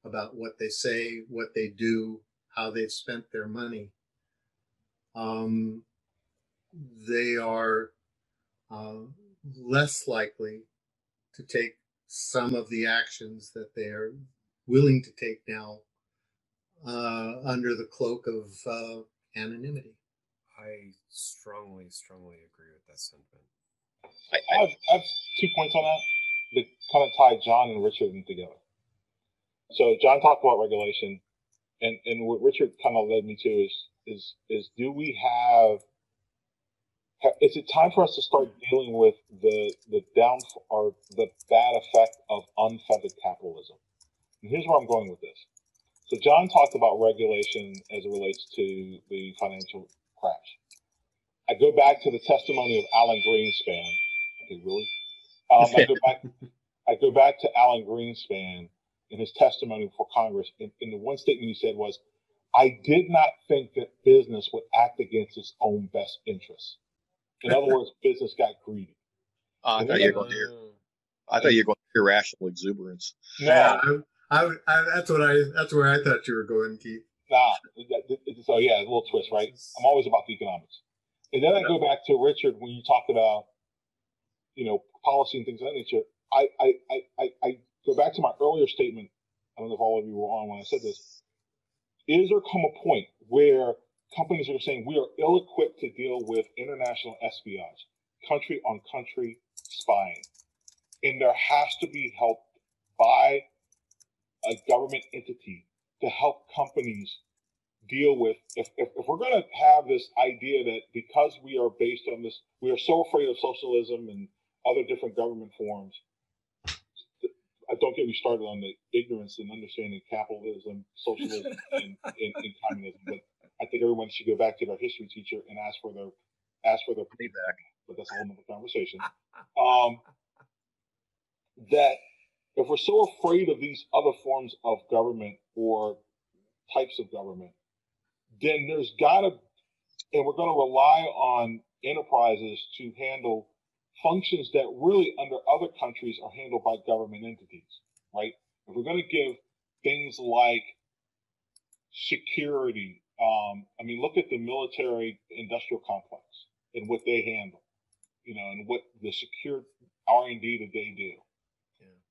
S4: about what they say, what they do, how they've spent their money, um, they are uh, less likely to take some of the actions that they are willing to take now uh, under the cloak of uh, anonymity.
S1: I strongly, strongly agree with that sentiment.
S2: I, I, have, I have two points on that that kind of tie John and Richard in together. So John talked about regulation, and and what Richard kind of led me to is is is do we have is it time for us to start dealing with the the down or the bad effect of unfettered capitalism? And here's where I'm going with this. So John talked about regulation as it relates to the financial crash. I go back to the testimony of Alan Greenspan. Okay, really? Um, I go back. <laughs> I go back to Alan Greenspan in his testimony before Congress. And, and the one statement he said was, "I did not think that business would act against its own best interests." In other words, business got greedy.
S5: Uh, I thought you were going to hear. I thought you were going to irrational exuberance.
S2: No,
S4: Yeah, I, I, I, that's what I. That's where I thought you were going, Keith.
S2: Nah, that- that- so yeah, a little twist, right? I'm always about the economics. And then I go back to Richard when you talked about, you know, policy and things of that nature. I, I, I, I, I go back to my earlier statement. I don't know if all of you were on when I said this. Is there come a point where companies are saying we are ill-equipped to deal with international espionage, country on country spying, and there has to be help by a government entity to help companies deal with if, if, if we're going to have this idea that because we are based on this we are so afraid of socialism and other different government forms don't get me started on the ignorance and understanding capitalism socialism and, and, and communism but i think everyone should go back to their history teacher and ask for their ask for their
S5: Feedback.
S2: but that's a whole nother conversation. <laughs> Um, that if we're so afraid of these other forms of government or types of government, then there's got to, and we're going to rely on enterprises to handle functions that really under other countries are handled by government entities, right? If we're going to give things like security, um, I mean, look at the military industrial complex and what they handle, you know, and what the secure R and D that they do.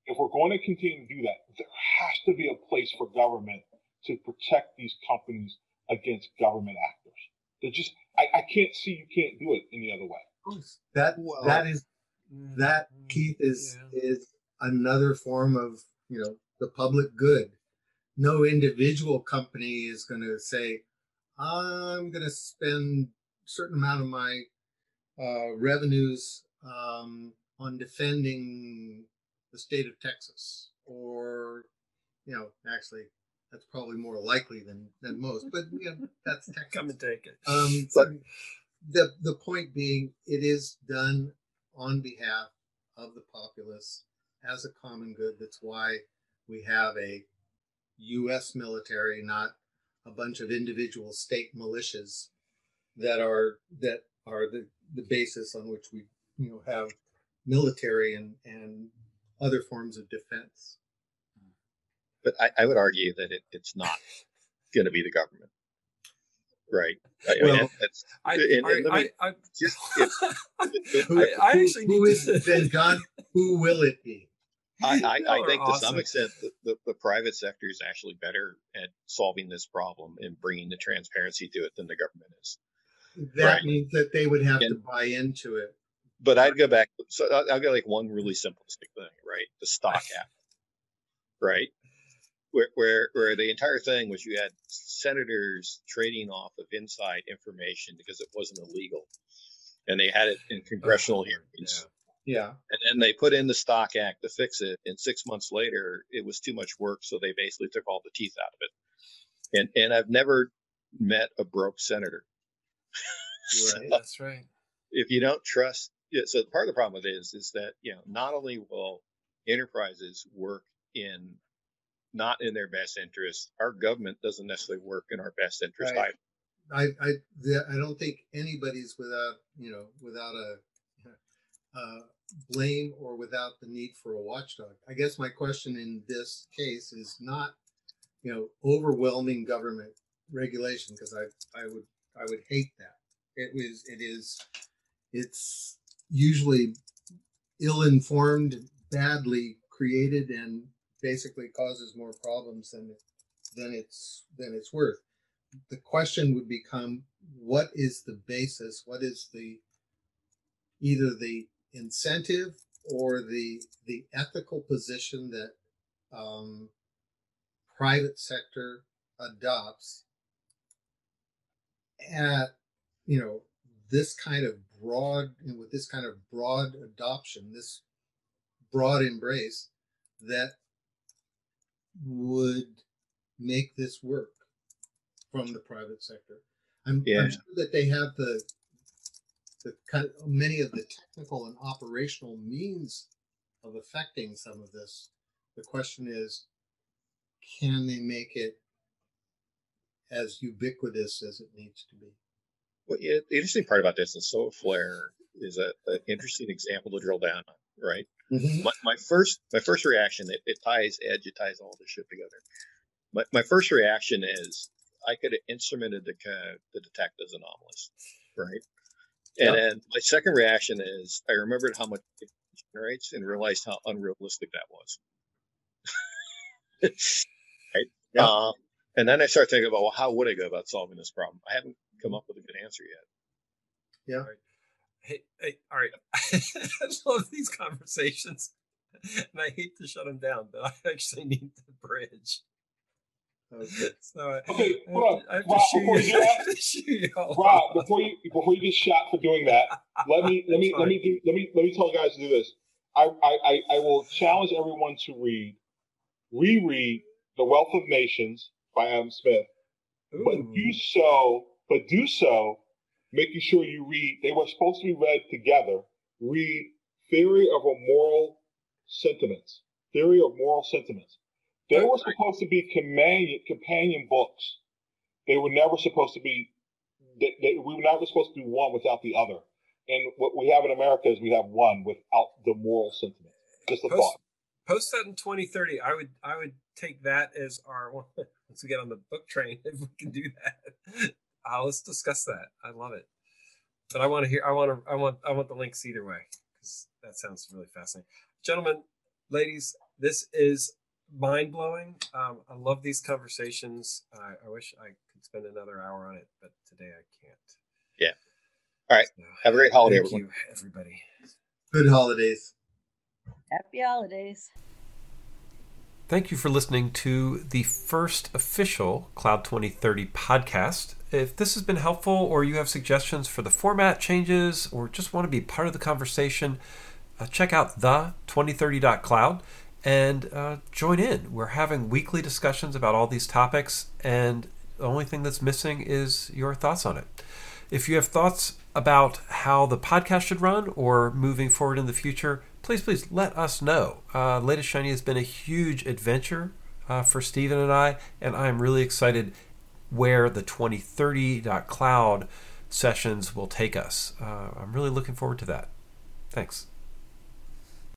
S2: If we're going to continue to do that, there has to be a place for government to protect these companies against government actors. They're just, I, I can't see you can't do it any other way.
S4: That
S3: Well-
S4: that is that Keith is
S1: Yeah.
S4: is another form of you know the public good. No individual company is going to say, "I'm going to spend a certain amount of my uh, revenues um, on defending the state of Texas," or you know, actually, that's probably more likely than than most. But you know, that's <laughs> Texas.
S1: Come and take it.
S4: Um,
S5: But-
S4: the the point being, it is done on behalf of the populace as a common good. That's why we have a U.S. military, not a bunch of individual state militias that are that are the the basis on which we you know have military and and other forms of defense.
S5: But I, I would argue that it, it's not <laughs> going to be the government. Right. I, I mean,
S4: Well,
S5: that's
S1: I,
S5: and- and
S1: I, I,
S5: just <laughs> if,
S4: Who,
S1: I- I actually
S4: who
S1: need
S4: then John? Who will it be?
S5: I, I, <laughs> I think to some extent the, the, the private sector is actually better at solving this problem and bringing the transparency to it than the government is.
S4: That
S5: Right.
S4: means that they would have to buy into it.
S5: But I'd go back. So I'll, I'll go like one really simplistic thing, right? The stock <laughs> act, right? Where, where, where the entire thing was you had senators trading off of inside information because it wasn't illegal. And they had it in oh, congressional hearings.
S4: Yeah.
S5: And then they put in the Stock Act to fix it. And six months later, it was too much work. So they basically took all the teeth out of it. And, and I've never met a broke senator. <laughs>
S4: Right.
S1: That's right.
S5: if you don't trust yeah, so part of the problem with it is is that you know not only will enterprises work in not in their best interest our government doesn't necessarily work in our best interest
S4: Right.
S5: either.
S4: I I I don't think anybody's without you know without a <laughs> uh, blame or without the need for a watchdog. I guess my question in this case is not you know overwhelming government regulation because I I would I would hate that. It was it is it's usually ill-informed, badly created, and basically causes more problems than it, than it's than it's worth. the question would become what is the basis? What is the either the incentive or the the ethical position that um, private sector adopts at you know this kind of broad and with this kind of broad adoption this broad embrace that would make this work from the private sector i'm,
S5: Yeah.
S4: I'm sure that they have the the many of the technical and operational means of affecting some of this the question is can they make it as ubiquitous as it needs to be
S5: Well, yeah, the interesting part about this is solar flare is a, an interesting example to drill down on, right? Mm-hmm. My, my first my first reaction it, it ties edge it ties all this shit together. My, my first reaction is I could have instrumented the ca- the detect as anomalous, right? And then my second reaction is I remembered how much it generates and realized how unrealistic that was. <laughs> right?
S4: Yeah.
S5: Uh, and then I start thinking about well, how would I go about solving this problem? I haven't come up with a good answer yet.
S1: Hey, hey, all right. <laughs> I love these conversations, <laughs> and I hate to shut them down, but I actually need the bridge.
S4: Okay. <laughs>
S1: So I,
S2: Okay,
S1: I
S2: hold on.
S1: I have
S2: Rob,
S1: shoot
S2: before
S1: you-
S2: you do that-
S1: I have to shoot
S2: Rob, before you before you get shot for doing that, let me <laughs> let me let me do, let me let me tell you guys to do this. I, I I I will challenge everyone to read, reread *The Wealth of Nations* by Adam Smith, but do so, but do so, making sure you read. They were supposed to be read together. Read *Theory of a Moral Sentiments*. *Theory of Moral Sentiments*. They were supposed to be companion companion books. They were never supposed to be they, they, we were never supposed to do one without the other. And what we have in America is we have one without the moral sentiment. Just a
S1: Post-
S2: thought.
S1: post that in 2030 i would i would take that as our <laughs> once we get on the book train if we can do that uh, let's discuss that i love it but i want to hear i want to i want i want the links either way because that sounds really fascinating gentlemen ladies this is mind-blowing um, i love these conversations I, I wish i could spend another hour on it but today i can't
S5: Yeah. All right.
S1: So,
S5: Have a great holiday,
S1: thank
S5: everyone.
S1: you everybody
S4: good holidays
S6: Happy holidays.
S1: Thank you for listening to the first official Cloud 2030 podcast. If this has been helpful or you have suggestions for the format changes or just want to be part of the conversation, uh, check out the 2030.cloud and uh, join in. We're having weekly discussions about all these topics, and the only thing that's missing is your thoughts on it. If you have thoughts about how the podcast should run or moving forward in the future, please, please let us know. Uh, L8ist Sh9y has been a huge adventure uh, for Steven and I, and I'm really excited where the 2030.cloud sessions will take us. Uh, I'm really looking forward to that. Thanks.